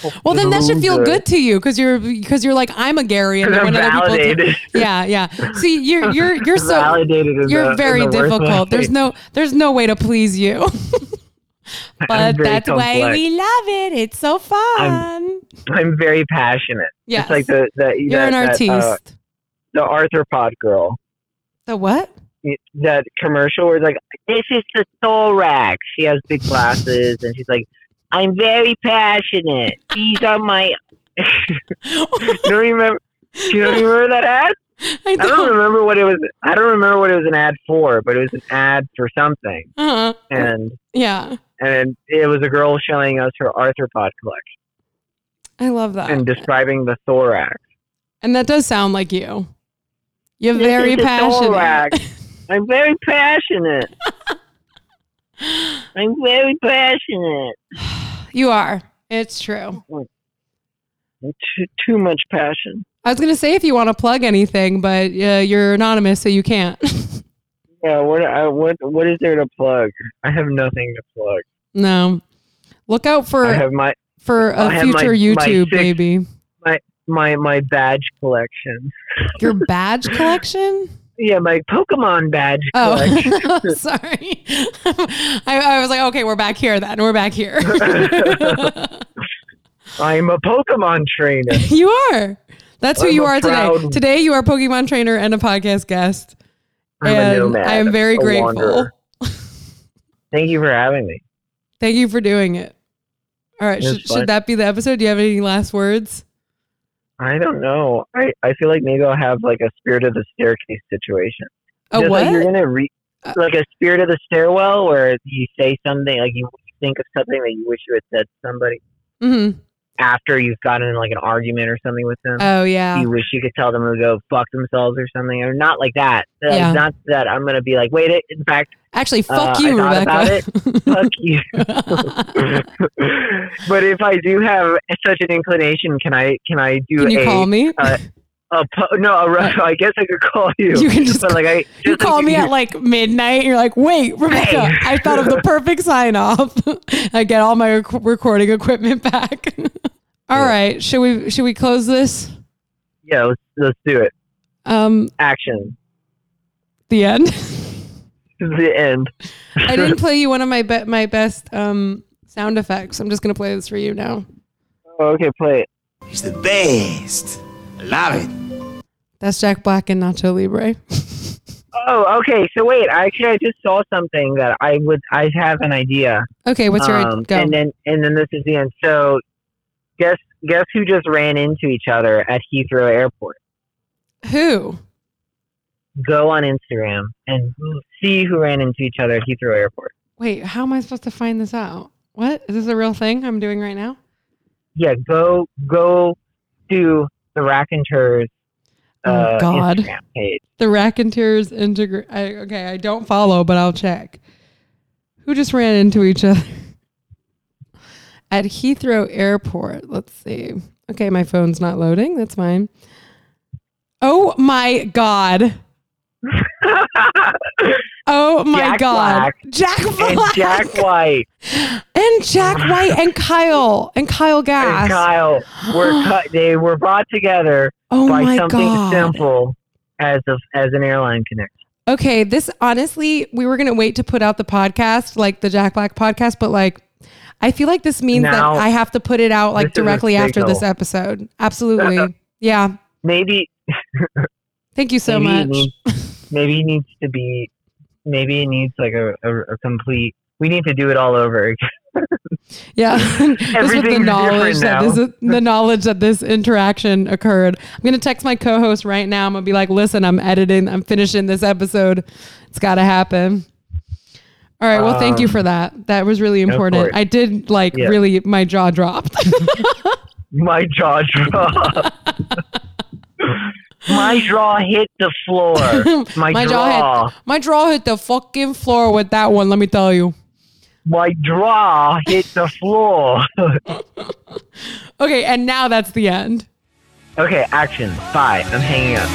Speaker 2: [LAUGHS]
Speaker 3: well, then that should feel good to you because you're because you're like I'm a Gary, and when other people,
Speaker 2: validated. [LAUGHS]
Speaker 3: yeah, yeah. See, you're you're you're so
Speaker 2: validated.
Speaker 3: you're
Speaker 2: the-
Speaker 3: very difficult. There's no there's no way to please you. [LAUGHS]
Speaker 2: I'm
Speaker 3: but that's why we love it. It's so fun.
Speaker 2: I'm very passionate.
Speaker 3: Yes.
Speaker 2: It's like the the
Speaker 3: You're
Speaker 2: that,
Speaker 3: an
Speaker 2: that,
Speaker 3: artiste.
Speaker 2: uh, the arthropod girl.
Speaker 3: the what?
Speaker 2: That commercial where it's like, "This is the thorax." She has big glasses, and she's like, "I'm very passionate. These are my." [LAUGHS] [LAUGHS] you don't remember? You don't remember that ad? [LAUGHS]
Speaker 3: I
Speaker 2: I don't
Speaker 3: don't.
Speaker 2: remember what it was. I don't remember what it was an ad for, but it was an ad for something,
Speaker 3: Uh-huh.
Speaker 2: and
Speaker 3: Yeah,
Speaker 2: and it was a girl showing us her arthropod collection
Speaker 3: I love that.
Speaker 2: and describing the thorax.
Speaker 3: And that does sound like you. You're
Speaker 2: This
Speaker 3: very passionate. [LAUGHS]
Speaker 2: I'm very passionate. [LAUGHS] I'm very passionate.
Speaker 3: You are. It's true.
Speaker 2: Too, too much passion.
Speaker 3: I was gonna say if you want to plug anything, but uh, you're anonymous, so you can't. [LAUGHS]
Speaker 2: Yeah, what I, what what is there to plug? I have nothing to plug.
Speaker 3: no. Look out for
Speaker 2: I have my
Speaker 3: for
Speaker 2: I
Speaker 3: a
Speaker 2: my-
Speaker 3: future
Speaker 2: my
Speaker 3: YouTube
Speaker 2: six-
Speaker 3: baby.
Speaker 2: my my my badge collection. [LAUGHS]
Speaker 3: Your badge collection?
Speaker 2: Yeah, my Pokemon badge
Speaker 3: Oh, [LAUGHS] sorry. I, I was like, okay, we're back here then. And we're back here.
Speaker 2: I'm a Pokemon trainer.
Speaker 3: you are. That's who
Speaker 2: I'm
Speaker 3: you are today.
Speaker 2: proud-
Speaker 3: Today, you are a Pokemon trainer and a podcast guest.
Speaker 2: I'm
Speaker 3: and
Speaker 2: nomad.
Speaker 3: I am very grateful. [LAUGHS]
Speaker 2: Thank you for having me.
Speaker 3: Thank you for doing it. All right. Should, should that be the episode? Do you have any last words?
Speaker 2: I don't know. I, I feel like maybe I'll have like a spirit of the staircase situation.
Speaker 3: A
Speaker 2: Just
Speaker 3: what?
Speaker 2: Like you're gonna re-
Speaker 3: Uh,
Speaker 2: like a spirit of the stairwell where you say something like you think of something that you wish you had said to somebody
Speaker 3: mm-hmm.
Speaker 2: After you've gotten in like an argument or something with them.
Speaker 3: Oh, yeah.
Speaker 2: you wish you could tell them to go fuck themselves or something, or not like that. Like,
Speaker 3: Yeah.
Speaker 2: Not that I'm gonna be like, wait, it, in fact,
Speaker 3: Actually, fuck
Speaker 2: Uh,
Speaker 3: you,
Speaker 2: I thought
Speaker 3: Rebecca.
Speaker 2: fuck you. [LAUGHS] [LAUGHS] but if I do have such an inclination, can I can I do
Speaker 3: Can you
Speaker 2: a,
Speaker 3: call me?
Speaker 2: A po- no? A, ru- I guess I could call you.
Speaker 3: You can just
Speaker 2: but like I
Speaker 3: you call
Speaker 2: like,
Speaker 3: me at like midnight. You're like, wait, Rebecca,
Speaker 2: Hey.
Speaker 3: I thought of the perfect sign off. [LAUGHS] I get all my rec- recording equipment [LAUGHS] back. All
Speaker 2: Yeah.
Speaker 3: right, should we should we close this?
Speaker 2: yeah. Let's let's do it.
Speaker 3: Um,
Speaker 2: Action.
Speaker 3: the end. [LAUGHS]
Speaker 2: The end.
Speaker 3: I didn't play you one of my be- my best um sound effects. I'm just gonna play this for you now.
Speaker 2: Oh, okay, play it.
Speaker 4: He's the best. I love it.
Speaker 3: That's Jack Black and Nacho Libre. [LAUGHS]
Speaker 2: Oh, okay. So wait, actually, I just saw something that I would. I have an idea.
Speaker 3: Okay, what's your
Speaker 2: Um,
Speaker 3: go?
Speaker 2: And then and then this is the end. So guess guess who just ran into each other at Heathrow Airport?
Speaker 3: Who?
Speaker 2: Go on Instagram and see who ran into each other at Heathrow Airport.
Speaker 3: Wait, how am I supposed to find this out? What is this a real thing I'm doing right now?
Speaker 2: Yeah, go go to the Raconteurs
Speaker 3: Oh,
Speaker 2: uh,
Speaker 3: God.
Speaker 2: Instagram page.
Speaker 3: The Raconteurs integrate. I, okay, I don't follow, but I'll check. Who just ran into each other? [LAUGHS] At Heathrow Airport. Let's see. Okay, my phone's not loading. That's fine. Oh my God. [LAUGHS] Oh my
Speaker 2: Jack
Speaker 3: God.
Speaker 2: Black
Speaker 3: Jack
Speaker 2: and Jack White
Speaker 3: And Jack White and Kyle. And Kyle Gass.
Speaker 2: and Kyle were [GASPS] cut. They were brought together
Speaker 3: oh
Speaker 2: by something
Speaker 3: God.
Speaker 2: simple as a, as an airline connect.
Speaker 3: Okay, this honestly, we were gonna wait to put out the podcast, like the Jack Black podcast, but like, I feel like this means
Speaker 2: Now,
Speaker 3: that I have to put it out like
Speaker 2: this is a
Speaker 3: directly after this episode. Absolutely, [LAUGHS] yeah.
Speaker 2: Maybe
Speaker 3: Thank you so
Speaker 2: maybe
Speaker 3: much.
Speaker 2: It needs, maybe it needs to be. Maybe it needs like a, a, a complete. We need to do it all over again. [LAUGHS]
Speaker 3: Yeah, [LAUGHS] just with the knowledge that this, the [LAUGHS] knowledge that this interaction occurred. I'm gonna text my co-host right now. I'm gonna be like, "Listen, I'm editing. I'm finishing this episode. It's got to happen." All right. Well, thank you
Speaker 2: Um,
Speaker 3: for that. That was really important. I did like
Speaker 2: Yeah.
Speaker 3: really. My jaw dropped.
Speaker 2: My jaw dropped. My jaw hit the floor. [LAUGHS] My,
Speaker 3: My
Speaker 2: jaw
Speaker 3: hit- my jaw hit the fucking floor with that one. Let me tell you.
Speaker 2: My jaw hit the floor. [LAUGHS]
Speaker 3: Okay, and now that's the end.
Speaker 2: okay, action. Bye. I'm hanging up.